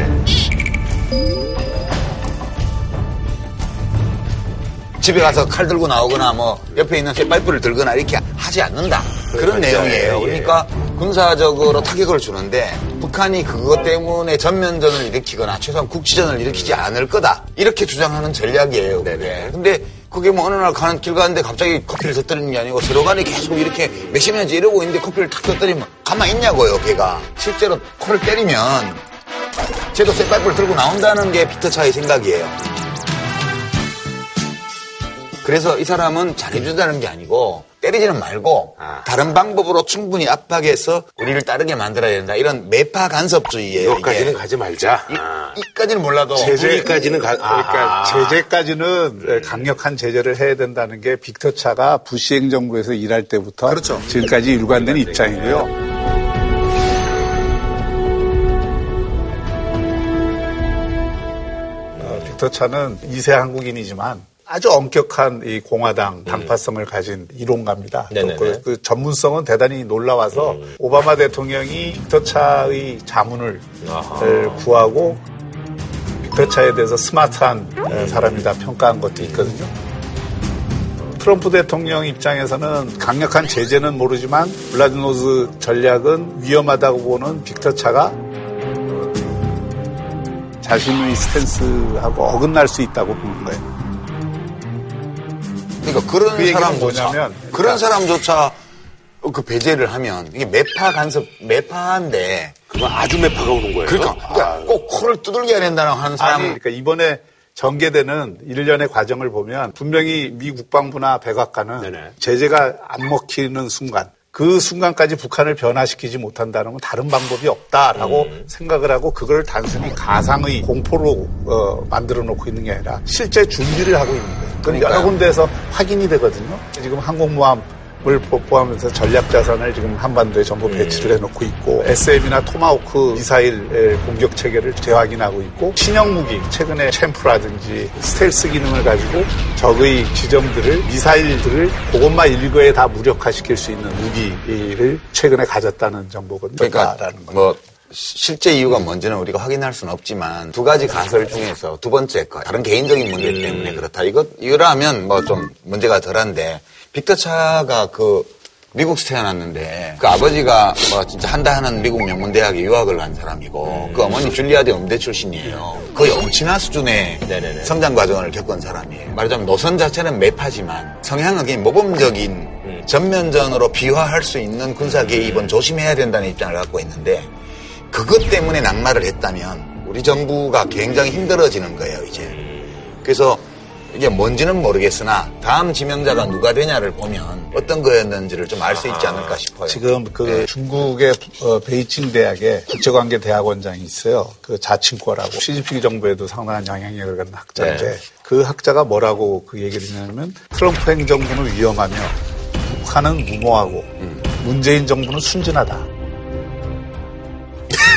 집에 가서 칼 들고 나오거나 뭐 옆에 있는 쇠파이프를 들거나 이렇게 하지 않는다. 그런 그렇죠. 내용이에요. 예. 그러니까 군사적으로 타격을 주는데 북한이 그것 때문에 전면전을 일으키거나 최소한 국지전을 일으키지 않을 거다. 이렇게 주장하는 전략이에요. 그게. 근데 그게 뭐 어느 날 가는 길 가는데 갑자기 커피를 터뜨리는 게 아니고 서로 간에 계속 이렇게 몇십 년째 이러고 있는데 커피를 탁 터뜨리면 가만히 있냐고요, 걔가. 실제로 코를 때리면 쟤도 쇠파이프를 들고 나온다는 게 피터 차의 생각이에요. 그래서 이 사람은 잘해준다는 게 아니고 때리지는 말고 아. 다른 방법으로 충분히 압박해서 우리를 따르게 만들어야 된다. 이런 매파 간섭주의예요. 여기까지는 이게. 가지 말자. 이, 아. 이까지는 몰라도 제재까지는 가, 그러니까 아. 제재까지는 강력한 제재를 해야 된다는 게 빅터 차가 부시 행정부에서 일할 때부터 그렇죠. 지금까지 일관된 입장이고요. 어, 빅터 차는 2세 한국인이지만 아주 엄격한 이 공화당 당파성을 가진 이론가입니다. 그, 그 전문성은 대단히 놀라워서 오바마 대통령이 빅터차의 자문을 에, 구하고 빅터차에 대해서 스마트한 에, 사람이다 평가한 것도 있거든요. 트럼프 대통령 입장에서는 강력한 제재는 모르지만 블라디노즈 전략은 위험하다고 보는 빅터차가 자신의 스탠스하고 어긋날 수 있다고 보는 거예요. 그러니까 그런 그 사람조차 뭐냐면, 그런 그러니까- 사람조차 그 배제를 하면 이게 매파 간섭 매파인데 그건 아주 매파가 오는 거예요. 그러니까, 그러니까 꼭 코를 두들겨야 된다는 하는 사람 아니, 그러니까 이번에 전개되는 일련의 과정을 보면 분명히 미 국방부나 백악관은 네네. 제재가 안 먹히는 순간 그 순간까지 북한을 변화시키지 못한다는 건 다른 방법이 없다라고 음. 생각을 하고 그걸 단순히 가상의 공포로 어, 만들어 놓고 있는 게 아니라 실제 준비를 하고 있는 거예요. 그건 그러니까요. 여러 군데에서 확인이 되거든요. 지금 항공모함 을 포- 포함해서 전략 자산을 지금 한반도에 전부 배치를 해놓고 있고 SM이나 토마호크 미사일 공격 체계를 재확인하고 있고 신형 무기 최근에 CHAMP라든지 스텔스 기능을 가지고 적의 지점들을 미사일들을 그것만 일거에 다 무력화시킬 수 있는 무기를 최근에 가졌다는 정보거든요. 그러니까 거. 뭐 시- 실제 이유가 뭔지는 우리가 확인할 수는 없지만 두 가지 가설 중에서 두 번째 거 다른 개인적인 문제 때문에 그렇다. 이거 이거라면 뭐 좀 문제가 덜한데 빅터차가 그 미국에서 태어났는데 그 아버지가 뭐 진짜 한다 하는 미국 명문 대학에 유학을 간 사람이고 그 어머니 줄리아드 음대 출신이에요. 거의 엄친아 수준의 네네네. 성장 과정을 겪은 사람이에요. 말하자면 노선 자체는 매파지만 성향은 그냥 모범적인 전면전으로 비화할 수 있는 군사 개입은 조심해야 된다는 입장을 갖고 있는데 그것 때문에 낙마를 했다면 우리 정부가 굉장히 힘들어지는 거예요, 이제. 그래서 이게 뭔지는 모르겠으나 다음 지명자가 누가 되냐를 보면 어떤 거였는지를 좀 알 수 있지 않을까 싶어요. 지금 그 네. 중국의 어, 베이징 대학에 국제관계 대학원장이 있어요. 그 자칭과라고 시진핑 정부에도 상당한 영향력을 갖는 학자인데 네. 그 학자가 뭐라고 그 얘기를 했냐면 트럼프 행정부는 위험하며 북한은 무모하고 문재인 정부는 순진하다.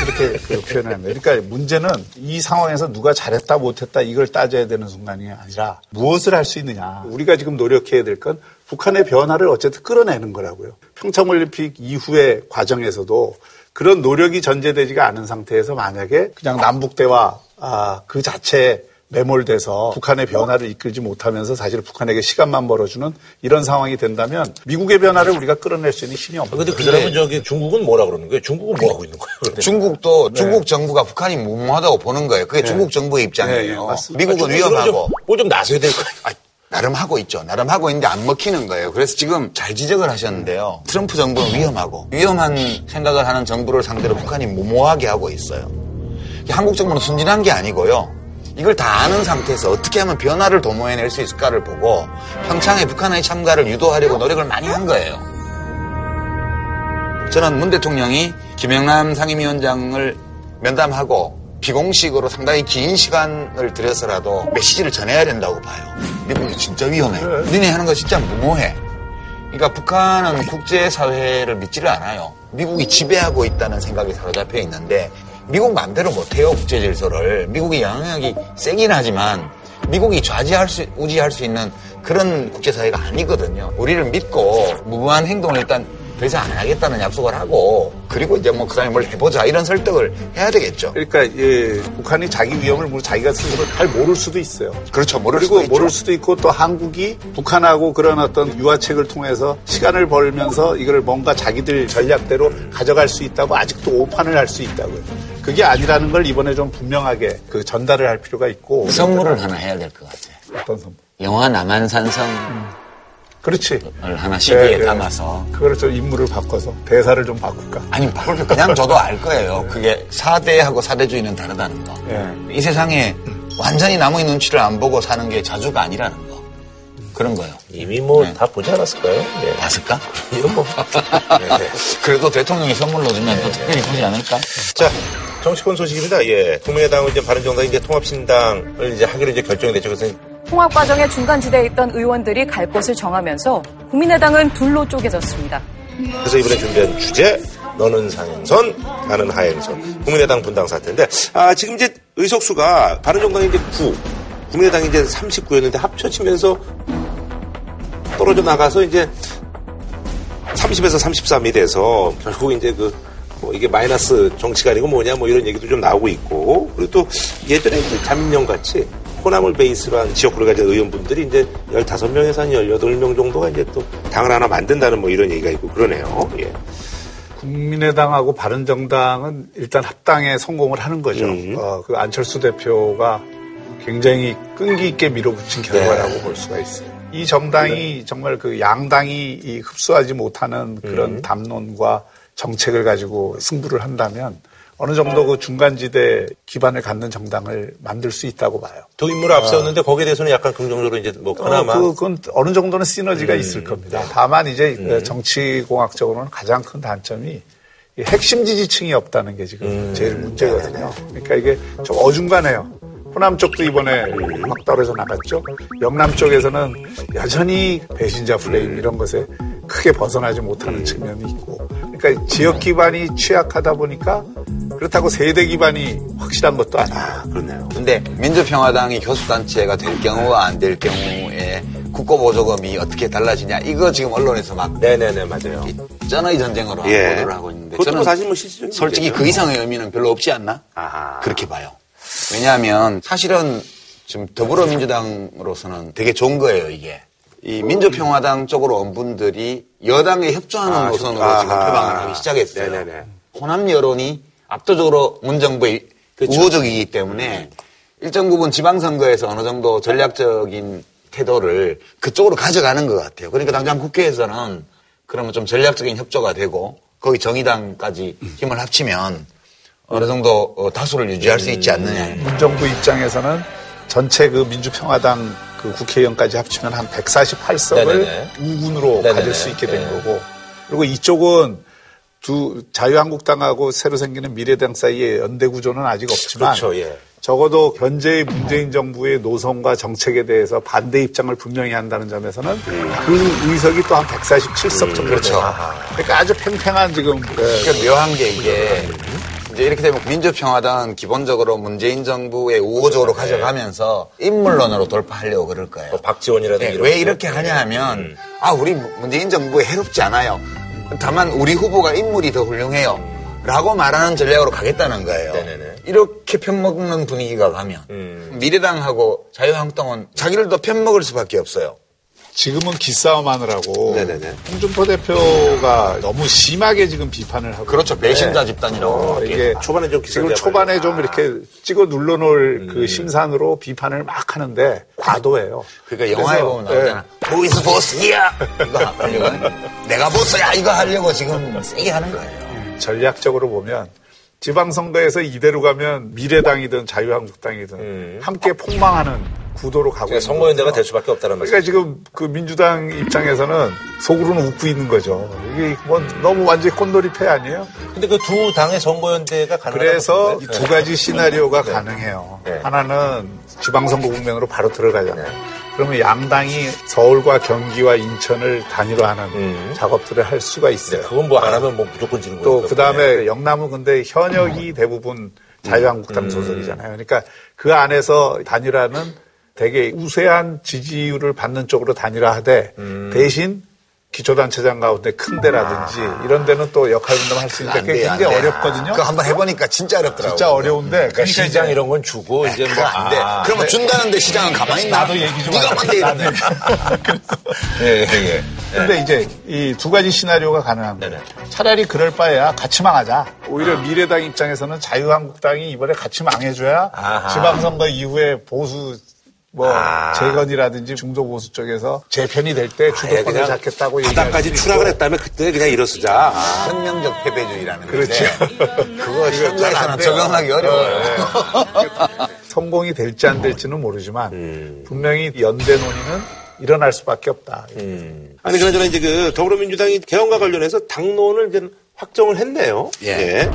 이렇게 그 표현을 합니다. 그러니까 문제는 이 상황에서 누가 잘했다 못했다 이걸 따져야 되는 순간이 아니라 무엇을 할 수 있느냐. 우리가 지금 노력해야 될 건 북한의 변화를 어쨌든 끌어내는 거라고요. 평창올림픽 이후의 과정에서도 그런 노력이 전제되지가 않은 상태에서 만약에 그냥 남북 대화 아, 그 자체에 매몰돼서 북한의 변화를 이끌지 못하면서 사실 북한에게 시간만 벌어주는 이런 상황이 된다면 미국의 변화를 우리가 끌어낼 수 있는 힘이 없는 근데 거예요. 그 사람은 저기 중국은 뭐라 그러는 거예요? 중국은 뭐 하고 있는 거예요? 그런데? 중국도 중국 정부가 북한이 무모하다고 보는 거예요. 그게 중국 정부의 입장이에요. 네, 네, 맞습니다. 미국은 아, 위험하고 뭘좀 나서야 될거 아니에요? 아, 나름 하고 있죠. 나름 하고 있는데 안 먹히는 거예요. 그래서 지금 잘 지적을 하셨는데요. 트럼프 정부는 위험하고 위험한 생각을 하는 정부를 상대로 북한이 무모하게 하고 있어요. 한국 정부는 순진한 게 아니고요. 이걸 다 아는 상태에서 어떻게 하면 변화를 도모해낼 수 있을까를 보고 평창에 북한의 참가를 유도하려고 노력을 많이 한 거예요. 저는 문 대통령이 김영남 상임위원장을 면담하고 비공식으로 상당히 긴 시간을 들여서라도 메시지를 전해야 된다고 봐요. 미국이 진짜 위험해. 니네 하는 거 진짜 무모해. 그러니까 북한은 국제사회를 믿지를 않아요. 미국이 지배하고 있다는 생각이 사로잡혀 있는데 미국 마음대로 못해요 국제 질서를. 미국이 영향력이 세긴 하지만 미국이 좌지할 수 우지할 수 있는 그런 국제사회가 아니거든요. 우리를 믿고 무모한 행동을 일단 더 이상 안 하겠다는 약속을 하고 그리고 이제 뭐 그 다음에 뭘 해보자 이런 설득을 해야 되겠죠. 그러니까 예, 북한이 자기 위험을 뭐 자기가 스스로 잘 모를 수도 있어요. 그렇죠. 모를 그리고 수도 있죠. 모를 수도 있고 또 한국이 북한하고 그런 어떤 유화책을 통해서 시간을 벌면서 이걸 뭔가 자기들 전략대로 가져갈 수 있다고 아직도 오판을 할 수 있다고요. 그게 아니라는 걸 이번에 좀 분명하게 그 전달을 할 필요가 있고 선물을 하나 해야 될 것 같아요. 어떤 선물? 영화 남한산성을 그렇지. 하나 CD에 예, 예. 담아서 그거를 좀 인물을 바꿔서 대사를 좀 바꿀까? 아니 그냥 저도 알 거예요. 그게 사대하고 사대주의는 다르다는 거. 예. 이 세상에 완전히 남의 눈치를 안 보고 사는 게 자주가 아니라는 거. 그런 거예요. 이미 뭐다 보지 않았을까요? 네. 봤을까? 이건 뭐. <laughs> 네. 그래도 대통령이 선물로 주면 또 특별히 보지 않을까? 자, 정치권 소식입니다. 예. 국민의당은 이제 바른정당이 이제 통합신당을 이제 하기로 이제 결정이 됐죠. 그래서 통합 과정의 중간 지대에 있던 의원들이 갈 곳을 정하면서 국민의당은 둘로 쪼개졌습니다. 그래서 이번에 준비한 주제 너는 상행선, 나는 하행선. 국민의당 분당 사태인데 아, 지금 이제 의석수가 바른정당이 이제 9, 국민의당이 이제 39였는데 합쳐지면서 떨어져 나가서 이제 30에서 33이 돼서 결국 이제 그 뭐 이게 마이너스 정치가 아니고 뭐냐 뭐 이런 얘기도 좀 나오고 있고 그리고 또 예전에 그 자민련 같이 호남을 베이스로 한 지역구를 가진 의원분들이 이제 15명에서 한 18명 정도가 이제 또 당을 하나 만든다는 뭐 이런 얘기가 있고 그러네요. 예. 국민의당하고 바른정당은 일단 합당에 성공을 하는 거죠. 음. 어, 그 안철수 대표가 굉장히 끈기 있게 밀어붙인 결과라고 네. 볼 수가 있어요. 이 정당이 정말 그 양당이 이 흡수하지 못하는 그런 음. 담론과 정책을 가지고 승부를 한다면 어느 정도 그 중간지대 기반을 갖는 정당을 만들 수 있다고 봐요. 두 인물을 앞세웠는데 거기에 대해서는 약간 긍정적으로 이제 뭐 그나마 어, 그, 그건 어느 정도는 시너지가 음. 있을 겁니다. 다만 이제 그 정치공학적으로는 가장 큰 단점이 이 핵심 지지층이 없다는 게 지금 음. 제일 문제거든요. 그러니까 이게 좀 어중간해요. 호남 쪽도 이번에 막 떨어져 나갔죠. 영남 쪽에서는 여전히 배신자 플레임 이런 것에 크게 벗어나지 못하는 측면이 있고. 그러니까 지역 기반이 취약하다 보니까 그렇다고 세대 기반이 확실한 것도 아니에요. 그렇네요. 근데 민주평화당이 교수단체가 될 경우와 안 될 경우에 국고보조금이 어떻게 달라지냐 이거 지금 언론에서 막 네네네 맞아요. 쩌너이 전쟁으로 예. 보도를 하고 있는데 저는 뭐 사실 뭐 실질적인 솔직히 문제죠. 그 이상의 의미는 별로 없지 않나 아하. 그렇게 봐요. 왜냐하면 사실은 지금 더불어민주당으로서는 되게 좋은 거예요 이게. 이 민주평화당 쪽으로 온 분들이 여당에 협조하는 아, 노선으로 아하. 지금 표방을 하기 시작했어요. 네네네. 호남 여론이 압도적으로 문 정부에 그렇죠. 우호적이기 때문에 일정 부분 지방선거에서 어느 정도 전략적인 태도를 그쪽으로 가져가는 것 같아요. 그러니까 당장 국회에서는 그러면 좀 전략적인 협조가 되고 거기 정의당까지 힘을 합치면 어느 정도 어, 다수를 유지할 수 있지 않느냐. 문정부 입장에서는 전체 그 민주평화당 그 국회의원까지 합치면 한 148석을 네네네. 우군으로 네네네. 가질 수 있게 된 네. 거고 그리고 이쪽은 두 자유한국당하고 새로 생기는 미래당 사이의 연대 구조는 아직 없지만 그렇죠. 예. 적어도 현재의 문재인 정부의 노선과 정책에 대해서 반대 입장을 분명히 한다는 점에서는 그 의석이 또 한 147석 정도 그렇죠. 돼요. 그러니까 아주 팽팽한 지금 그 그러니까 묘한 게 이게 이제 이렇게 되면 민주평화당은 기본적으로 문재인 정부의 우호적으로 가져가면서 인물론으로 돌파하려고 그럴 거예요. 뭐 박지원이라든지 네, 왜 거. 이렇게 하냐 하면 아 우리 문재인 정부에 해롭지 않아요. 다만 우리 후보가 인물이 더 훌륭해요. 라고 말하는 전략으로 가겠다는 거예요. 네네네. 이렇게 편먹는 분위기가 가면 음. 미래당하고 자유한국당은 자기를 더 편먹을 수밖에 없어요. 지금은 기싸움 하느라고 네네네. 홍준표 대표가 너무 심하게 지금 비판을 하고 그렇죠. 배신자 집단이라고. 어, 이게 초반에 좀 지금 초반에 좀 이렇게 찍어 눌러놓을 음. 그 심산으로 비판을 막 하는데 과도해요. 그러니까 영화에 보면 나오잖아. Who is boss야? 이거 하려고. <laughs> 내가 보스야! 이거 하려고 지금 세게 하는 거예요. 예, 전략적으로 보면 지방선거에서 이대로 가면 미래당이든 자유한국당이든 함께 폭망하는 구도로 가고 그러니까 있는 선거연대가. 될 수밖에 없다는 말이죠. 그러니까 지금 그 민주당 입장에서는 속으로는 웃고 있는 거죠. 이게 뭐 너무 완전히 콘돌이패 아니에요? 근데 그 두 당의 선거연대가 가능하다고 그래서? 이 두 가지 시나리오가 네. 가능해요. 네. 하나는 지방선거 국면으로 바로 들어가잖아요. 그러면 양당이 서울과 경기와 인천을 단일화하는 작업들을 할 수가 있어요. 음. 그건 뭐 안 하면 뭐 무조건 지는 또 거니까. 그 다음에 영남은 근데 현역이 대부분 자유한국당 음. 소속이잖아요. 그러니까 그 안에서 단일화는 되게 우세한 지지율을 받는 쪽으로 단일화 하되 음. 대신 기초단체장 가운데 큰 데라든지 이런 데는 또 역할 분담 할 수 있는데 안 그게 굉장히 돼. 어렵거든요. 그거 한번 해보니까 진짜 어렵더라고요. 진짜 어려운데 그러니까 그러니까 시장 이제 이런 건 주고 이제 뭐 안 돼. 아, 그러면 네. 준다는데 시장은 가만히 있나? 나도 얘기 좀 네가 나도 이러네. <laughs> 예, 예, 예. 근데 이제 이 두 가지 시나리오가 가능한 거예요. 차라리 그럴 바에야 같이 망하자. 오히려 미래당 입장에서는 자유한국당이 이번에 같이 망해줘야 아하. 지방선거 이후에 보수 뭐 아. 재건이라든지 중도 보수 쪽에서 재편이 될 때 주도권을 그냥 잡겠다고 바닥까지 추락을. 했다면 그때 그냥 일어서자. 아. 혁명적 패배주의라는 그렇죠. 그거 돼요. 적용하기 어려워요. <laughs> 성공이 될지 안 될지는 모르지만 음. 분명히 연대 논의는 일어날 수밖에 없다. 아니 그나저나 이제 그 더불어민주당이 개헌과 관련해서 당론을 이제 확정을 했네요. 예.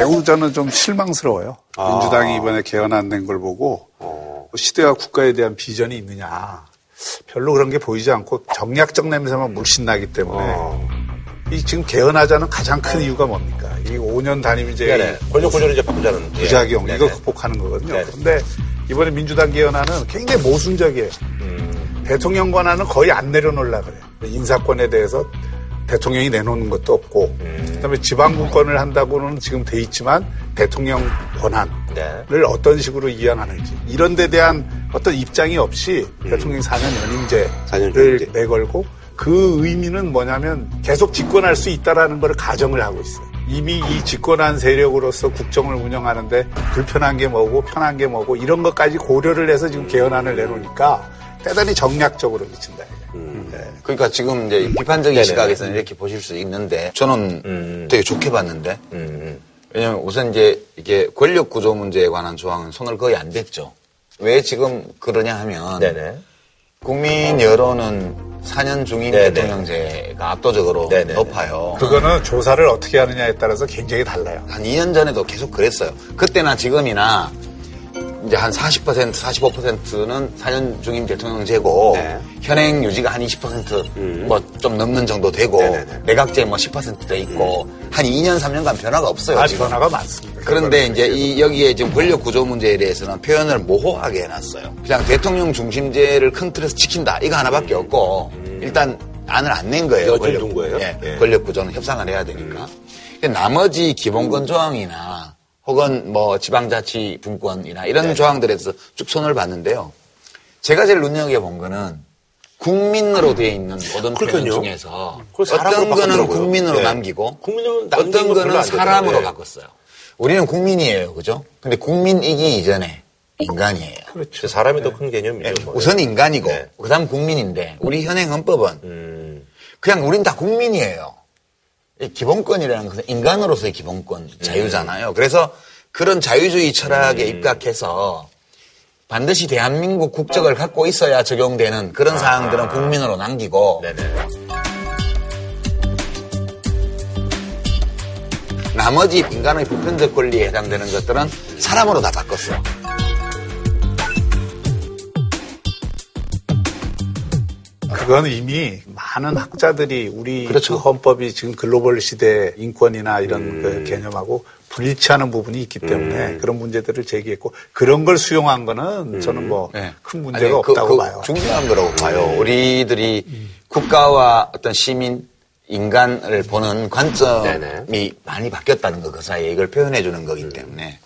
매우 저는 좀 실망스러워요. 아. 민주당이 이번에 개헌 안된 걸 보고 어. 시대와 국가에 대한 비전이 있느냐. 별로 그런 게 보이지 않고 정략적 냄새만 물씬 나기 때문에 어. 이 지금 개헌하자는 가장 큰 이유가 뭡니까? 이 5년 단임제의 네네. 권력 구조를 이제 바꾸자는. 예. 부작용 네네. 이거 극복하는 거거든요. 네네. 그런데 이번에 민주당 개헌안은 굉장히 모순적이에요. 음. 대통령 권한은 거의 안 내려놓으려 그래요. 인사권에 대해서 대통령이 내놓는 것도 없고, 음. 그다음에 지방분권을 한다고는 지금 돼 있지만 대통령 권한을 네. 어떤 식으로 이양하는지 이런 데 대한 어떤 입장이 없이 음. 대통령 4년 연임제를 4년 연임제. 내걸고 그 의미는 뭐냐면 계속 집권할 수 있다라는 걸 가정을 하고 있어요. 이미 이 집권한 세력으로서 국정을 운영하는데 불편한 게 뭐고 편한 게 뭐고 이런 것까지 고려를 해서 지금 개헌안을 내놓으니까 대단히 정략적으로 미친다. 그러니까 지금 이제 비판적인 네네. 시각에서는 이렇게 보실 수 있는데 저는 음. 되게 좋게 봤는데 음. 왜냐면 우선 이제 이게 권력 구조 문제에 관한 조항은 손을 거의 안 댔죠. 왜 지금 그러냐 하면 네네. 국민 여론은 4년 중임 네네. 대통령제가 압도적으로 네네. 높아요. 그거는 조사를 어떻게 하느냐에 따라서 굉장히 달라요. 한 2년 전에도 계속 그랬어요. 그때나 지금이나 이제 한 40%, 45%는 4년 중임 대통령제고 네. 현행 유지가 한 20%뭐 좀 넘는 정도 되고 네네네. 내각제 뭐 10%돼 있고 한 2년, 3년간 변화가 없어요. 아, 지금. 변화가 많습니다. 그런데 이제 이 여기에 지금 권력 구조 문제에 대해서는 표현을 모호하게 해놨어요. 그냥 대통령 중심제를 큰 틀에서 지킨다 이거 하나밖에 없고 일단 안을 안 낸 거예요. 둔 거예요? 예, 예. 권력 구조는 협상을 해야 되니까. 근데 나머지 기본권 조항이나 혹은 뭐 지방자치 분권이나 이런 네. 조항들에서 쭉 손을 봤는데요. 제가 제일 눈여겨본 거는 국민으로 되어 있는 모든 표현. 중에서 어떤 거는. 국민으로 네. 남기고 어떤 거 거는 안 사람으로 되더라고요. 바꿨어요. 우리는 국민이에요, 그죠? 근데 국민이기 이전에 인간이에요. 그렇죠. 사람이 더 큰 개념이죠. 뭐. 우선 인간이고 네. 그다음 국민인데 우리 현행 헌법은 음. 그냥 우린 다 국민이에요. 이 기본권이라는 것은 인간으로서의 기본권, 자유잖아요. 그래서 그런 자유주의 철학에 입각해서 반드시 대한민국 국적을 갖고 있어야 적용되는 그런 사항들은 국민으로 남기고 네네. 나머지 인간의 보편적 권리에 해당되는 것들은 사람으로 다 바꿨어요. 그건 이미 많은 학자들이 우리 그렇죠. 그 헌법이 지금 글로벌 시대 인권이나 이런 그 개념하고 불일치하는 부분이 있기 때문에 그런 문제들을 제기했고 그런 걸 수용한 거는 저는 뭐큰 네. 문제가 아니, 그- 없다고 그 봐요. 중요한 거라고 봐요. 우리들이 국가와 어떤 시민, 인간을 보는 관점이 네네. 많이 바뀌었다는 거, 그 사이에 이걸 표현해 주는 거기 때문에.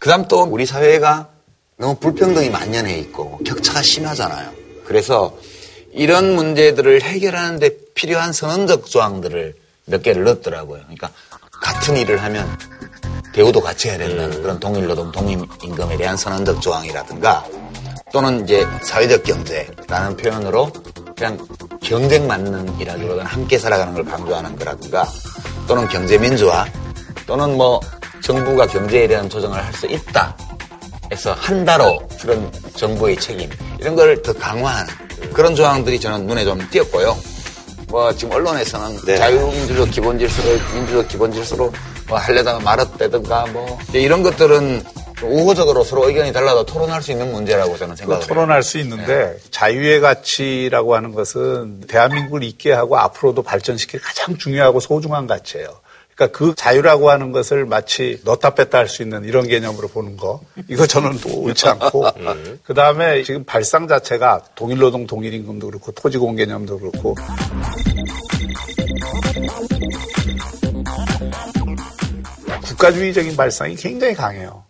그 다음 또 우리 사회가 너무 불평등이 만연해 있고 격차가 심하잖아요. 그래서 이런 문제들을 해결하는데 필요한 선언적 조항들을 몇 개를 넣었더라고요. 그러니까 같은 일을 하면 대우도 같이 해야 된다는 그런 동일노동 동임임금에 대한 선언적 조항이라든가 또는 이제 사회적 경제라는 표현으로 그냥 경쟁 맞는 이라기보다는 함께 살아가는 걸 강조하는 거라든가 또는 경제 민주화 또는 뭐 정부가 경제에 대한 조정을 할 수 있다 해서 한다로 그런 정부의 책임 이런 걸 더 강화하는 그런 조항들이 저는 눈에 좀 띄었고요. 뭐 지금 언론에서는 네. 자유민주적 기본 질서를 민주적 기본 질서로 뭐 하려다가 말았다든가 뭐 이런 것들은 우호적으로 서로 의견이 달라도 토론할 수 있는 문제라고 저는 그 해요. 토론할 수 있는데 자유의 가치라고 하는 것은 대한민국을 있게 하고 앞으로도 발전시킬 가장 중요하고 소중한 가치예요. 그러니까 그 자유라고 하는 것을 마치 넣다 뺐다 할 수 있는 이런 개념으로 보는 거. 이거 저는 또 옳지 않고. <laughs> 그 다음에 지금 발상 자체가 동일노동 동일임금도 그렇고 토지공 개념도 그렇고. 국가주의적인 발상이 굉장히 강해요.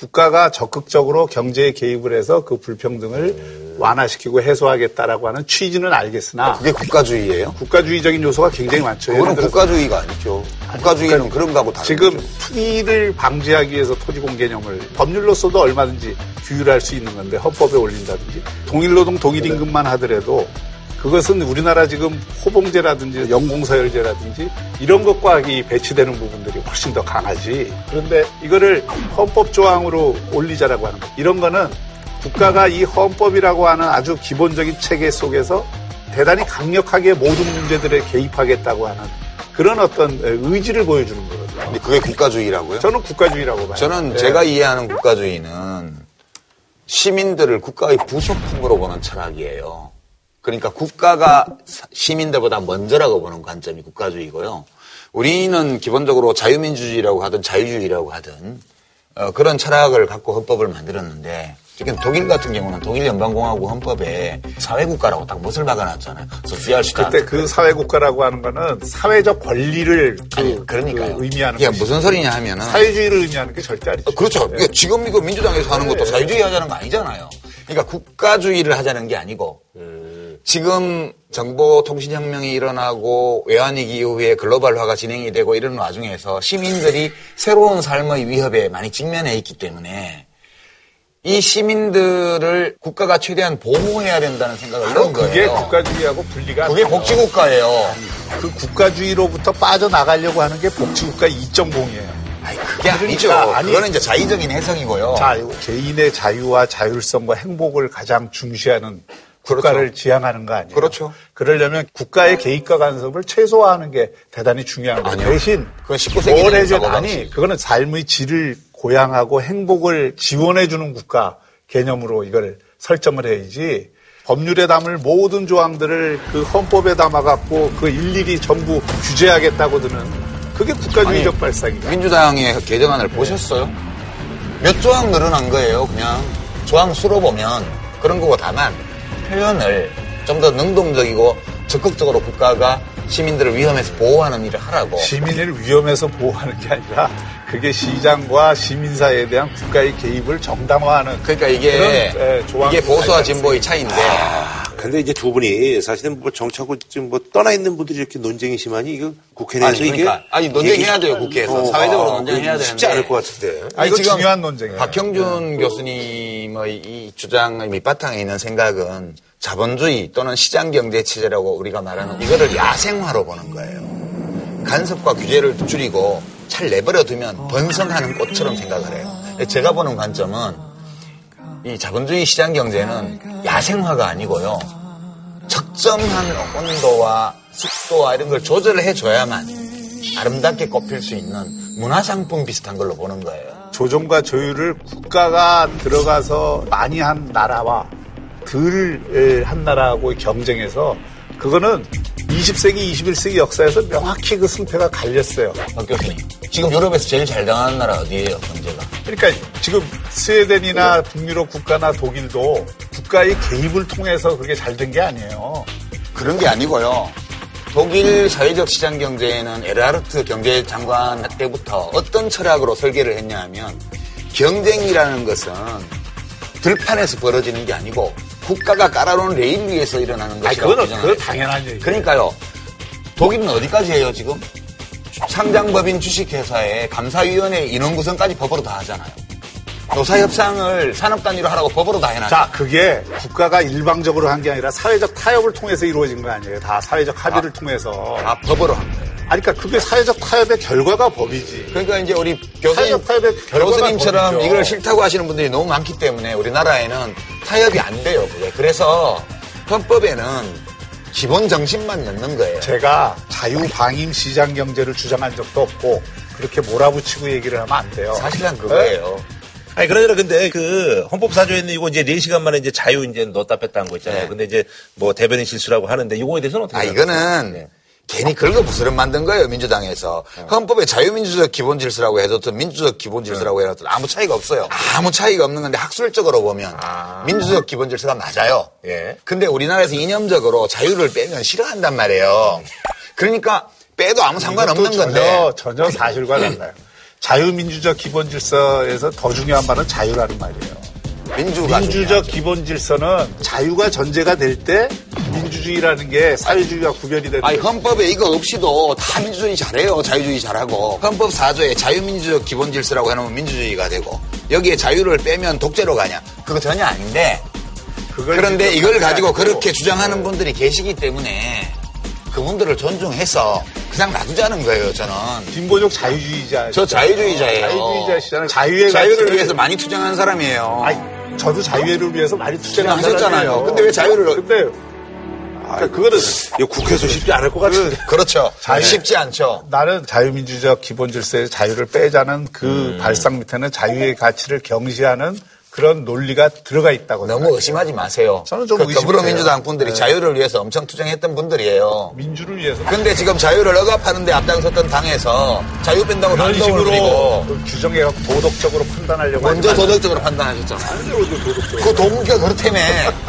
국가가 적극적으로 경제에 개입을 해서 그 불평등을 완화시키고 해소하겠다라고 하는 취지는 알겠으나 그게 국가주의예요? 국가주의적인 요소가 굉장히 많죠. 들어서 국가주의가 아니죠. 국가주의는 그런 거하고 다른 지금 거죠. 투기를 방지하기 위해서 토지공 개념을 법률로서도 얼마든지 규율할 수 있는 건데 헌법에 올린다든지 동일노동 동일임금만 하더라도 그것은 우리나라 지금 호봉제라든지 연공서열제라든지 이런 것과 이 배치되는 부분들이 훨씬 더 강하지. 그런데 이거를 헌법 조항으로 올리자라고 하는 거. 이런 거는 국가가 이 헌법이라고 하는 아주 기본적인 체계 속에서 대단히 강력하게 모든 문제들에 개입하겠다고 하는 그런 어떤 의지를 보여주는 거거든요. 근데 그게 국가주의라고요? 저는 국가주의라고 봐요. 저는 네. 제가 이해하는 국가주의는 시민들을 국가의 부속품으로 보는 철학이에요. 그러니까 국가가 사- 시민들보다 먼저라고 보는 관점이 국가주의고요. 우리는 기본적으로 자유민주주의라고 하든 자유주의라고 하든 어, 그런 철학을 갖고 헌법을 만들었는데 지금 독일 같은 경우는 독일 연방공화국 헌법에 사회국가라고 딱 못을 박아놨잖아요. 소시알시타. 그때 그 사회국가라고 하는 거는 사회적 권리를 그, 아니, 그러니까요. 그 의미하는 것이죠. 무슨 소리냐 하면은 사회주의를 의미하는 게 절대 아니죠. 어, 그렇죠. 이게 지금 이거 민주당에서 하는 것도 네. 사회주의 하자는 거 아니잖아요. 그러니까 국가주의를 하자는 게 아니고 지금 정보통신혁명이 일어나고 외환위기 이후에 글로벌화가 진행이 되고 이런 와중에서 시민들이 새로운 삶의 위협에 많이 직면해 있기 때문에 이 시민들을 국가가 최대한 보호해야 된다는 생각을 넣은 그게 거예요. 국가주의하고 분리가 안 그게. 복지국가예요. 그 국가주의로부터 빠져나가려고 하는 게 복지국가 2.0이에요. 아니, 그게 아니죠. 그러니까, 아니, 그거는 이제 자의적인 해석이고요. 자, 개인의 자유와 자율성과 행복을 가장 중시하는 국가를 지향하는 거 아니에요? 그렇죠. 그러려면 국가의 개입과 간섭을 최소화하는 게 대단히 중요한 거예요. 아니요. 대신 그건 19세기 뭘 해줘 사고방식. 아니 그거는 삶의 질을 고양하고 행복을 지원해 주는 국가 개념으로 이걸 설정을 해야지. 법률에 담을 모든 조항들을 그 헌법에 담아갖고 그 일일이 전부 규제하겠다고 드는 그게 국가주의적 아니, 발상이다. 민주당의 개정안을 보셨어요? 몇 조항 늘어난 거예요, 그냥. 조항 수로 보면 그런 거고 다만 표현을 좀 더 능동적이고 적극적으로 국가가 시민들을 위험에서 보호하는 일을 하라고. 시민을 위험해서 보호하는 게 아니라 그게 시장과 시민사회에 대한 국가의 개입을 정당화하는 그러니까 이게 그런, 예, 조항 이게 보수와 진보의 차이인데 근데 이제 두 분이 사실은 뭐 정치하고 지금 뭐 떠나 있는 분들이 이렇게 논쟁이 심하니 이거 국회 내에서 아니, 그러니까. 이게 아니, 논쟁해야 돼요, 국회에서. 어, 사회적으로 아, 논쟁해야 쉽지 되는데. 않을 것 같은데. 아, 이거 지금 중요한 논쟁이에요. 박형준 교수님 의 이 주장의 밑바탕에 있는 생각은 자본주의 또는 시장 경제 체제라고 우리가 말하는 이거를 야생화로 보는 거예요. 간섭과 규제를 줄이고 잘 내버려 두면 번성하는 꽃처럼 생각을 해요. 제가 보는 관점은 이 자본주의 시장 경제는 야생화가 아니고요. 적정한 온도와 습도와 이런 걸 조절을 해줘야만 아름답게 꼽힐 수 있는 문화상품 비슷한 걸로 보는 거예요. 조정과 조율을 국가가 들어가서 많이 한 나라와 덜 한 나라하고 경쟁해서 그거는 20세기, 21세기 역사에서 명확히 그 승패가 갈렸어요. 박 교수님. 지금 유럽에서 제일 잘 당하는 나라 어디예요, 경제가? 그러니까 지금 스웨덴이나 북유럽 국가나 독일도 국가의 개입을 통해서 그게 잘 된 게 아니에요. 그런 게 아니고요. 독일 사회적 시장 경제에는 에르하르트 경제장관 때부터 어떤 철학으로 설계를 했냐 하면 경쟁이라는 것은 들판에서 벌어지는 게 아니고 국가가 깔아놓은 레일 위에서 일어나는 아니, 것이라고 그건, 주장을 그건 했어요. 당연한 얘기예요. 그러니까요. 독일은 어디까지 해요, 지금? 상장법인 주식회사에 감사위원회 인원 구성까지 법으로 다 하잖아요. 노사 협상을 산업 단위로 하라고 법으로 다 해놨죠. 자, 그게 국가가 일방적으로 한 게 아니라 사회적 타협을 통해서 이루어진 거 아니에요. 다 사회적 합의를 통해서. 다 법으로 한 거예요. 아니, 그러니까 그게 사회적 타협의 결과가 법이지. 그러니까 이제 우리 교수님, 교수님처럼 법이죠. 이걸 싫다고 하시는 분들이 너무 많기 때문에 우리나라에는 타협이 안 돼요. 그게. 그래서 헌법에는 기본 정신만 넣는 거예요. 제가 자유방임 시장 경제를 주장한 적도 없고 그렇게 몰아붙이고 얘기를 하면 안 돼요. 사실은 그거예요. 아니 그러나 근데 그 헌법사조에 있는 이거 이제 4시간 만에 이제 자유 이제 넣었다 뺐다 한 거 있잖아요. 네. 근데 이제 뭐 대변인 실수라고 하는데 이거에 대해서는 어떻게 아? 이거는 네. 괜히 긁어 부스럼 만든 거예요, 민주당에서. 헌법에 자유민주적 기본 질서라고 해뒀든 민주적 기본 질서라고 해뒀든 아무 차이가 없어요. 아무 차이가 없는 건데 학술적으로 보면 민주적 기본 질서가 맞아요. 예. 근데 우리나라에서 이념적으로 자유를 빼면 싫어한단 말이에요. 그러니까 빼도 아무 상관없는 건데. 전혀, 전혀 사실과 달라요. 자유민주적 기본 질서에서 더 중요한 말은 자유라는 말이에요. 민주가 민주적 기본 질서는 자유가 전제가 될 때 민주주의라는 게 사회주의와 구별이 되는 아니. 헌법에 이거 없이도 다 민주주의 잘해요. 자유주의 잘하고. 헌법 4조에 자유민주적 기본 질서라고 해놓으면 민주주의가 되고 여기에 자유를 빼면 독재로 가냐? 그거 전혀 아닌데. 그런데 이걸 가지고. 그렇게 주장하는 분들이 계시기 때문에 그분들을 존중해서 그냥 놔두자는 거예요. 저는. 진보적 자유주의자. 저 자유주의자예요. 자유주의자시잖아요. 자유의 자유를 위해서 많이 투쟁한 사람이에요. 아니, 저도 자유를 위해서 많이 투쟁한 하셨잖아요. 사람이에요. 근데 왜 자유를 근데 그러니까 그거는 국회에서 쉽지 않을 것 같은데. 그 렇죠. 자유- 쉽지 않죠. 나는 자유민주적 기본 질서의 자유를 빼자는 그 음. 발상 밑에는 자유의 가치를 경시하는 그런 논리가 들어가 있다고 너무 생각해요. 의심하지 마세요. 저는 좀 그. 더불어민주당 분들이 네. 자유를 위해서 엄청 투쟁했던 분들이에요. 민주를 위해서 근데 지금 자유를 억압하는데 앞장섰던 당에서 자유 뺀다고 그런 식으로 규정해갖고 도덕적으로 판단하려고 먼저. 도덕적으로 판단하셨잖아요. 그 동기가 그렇다며.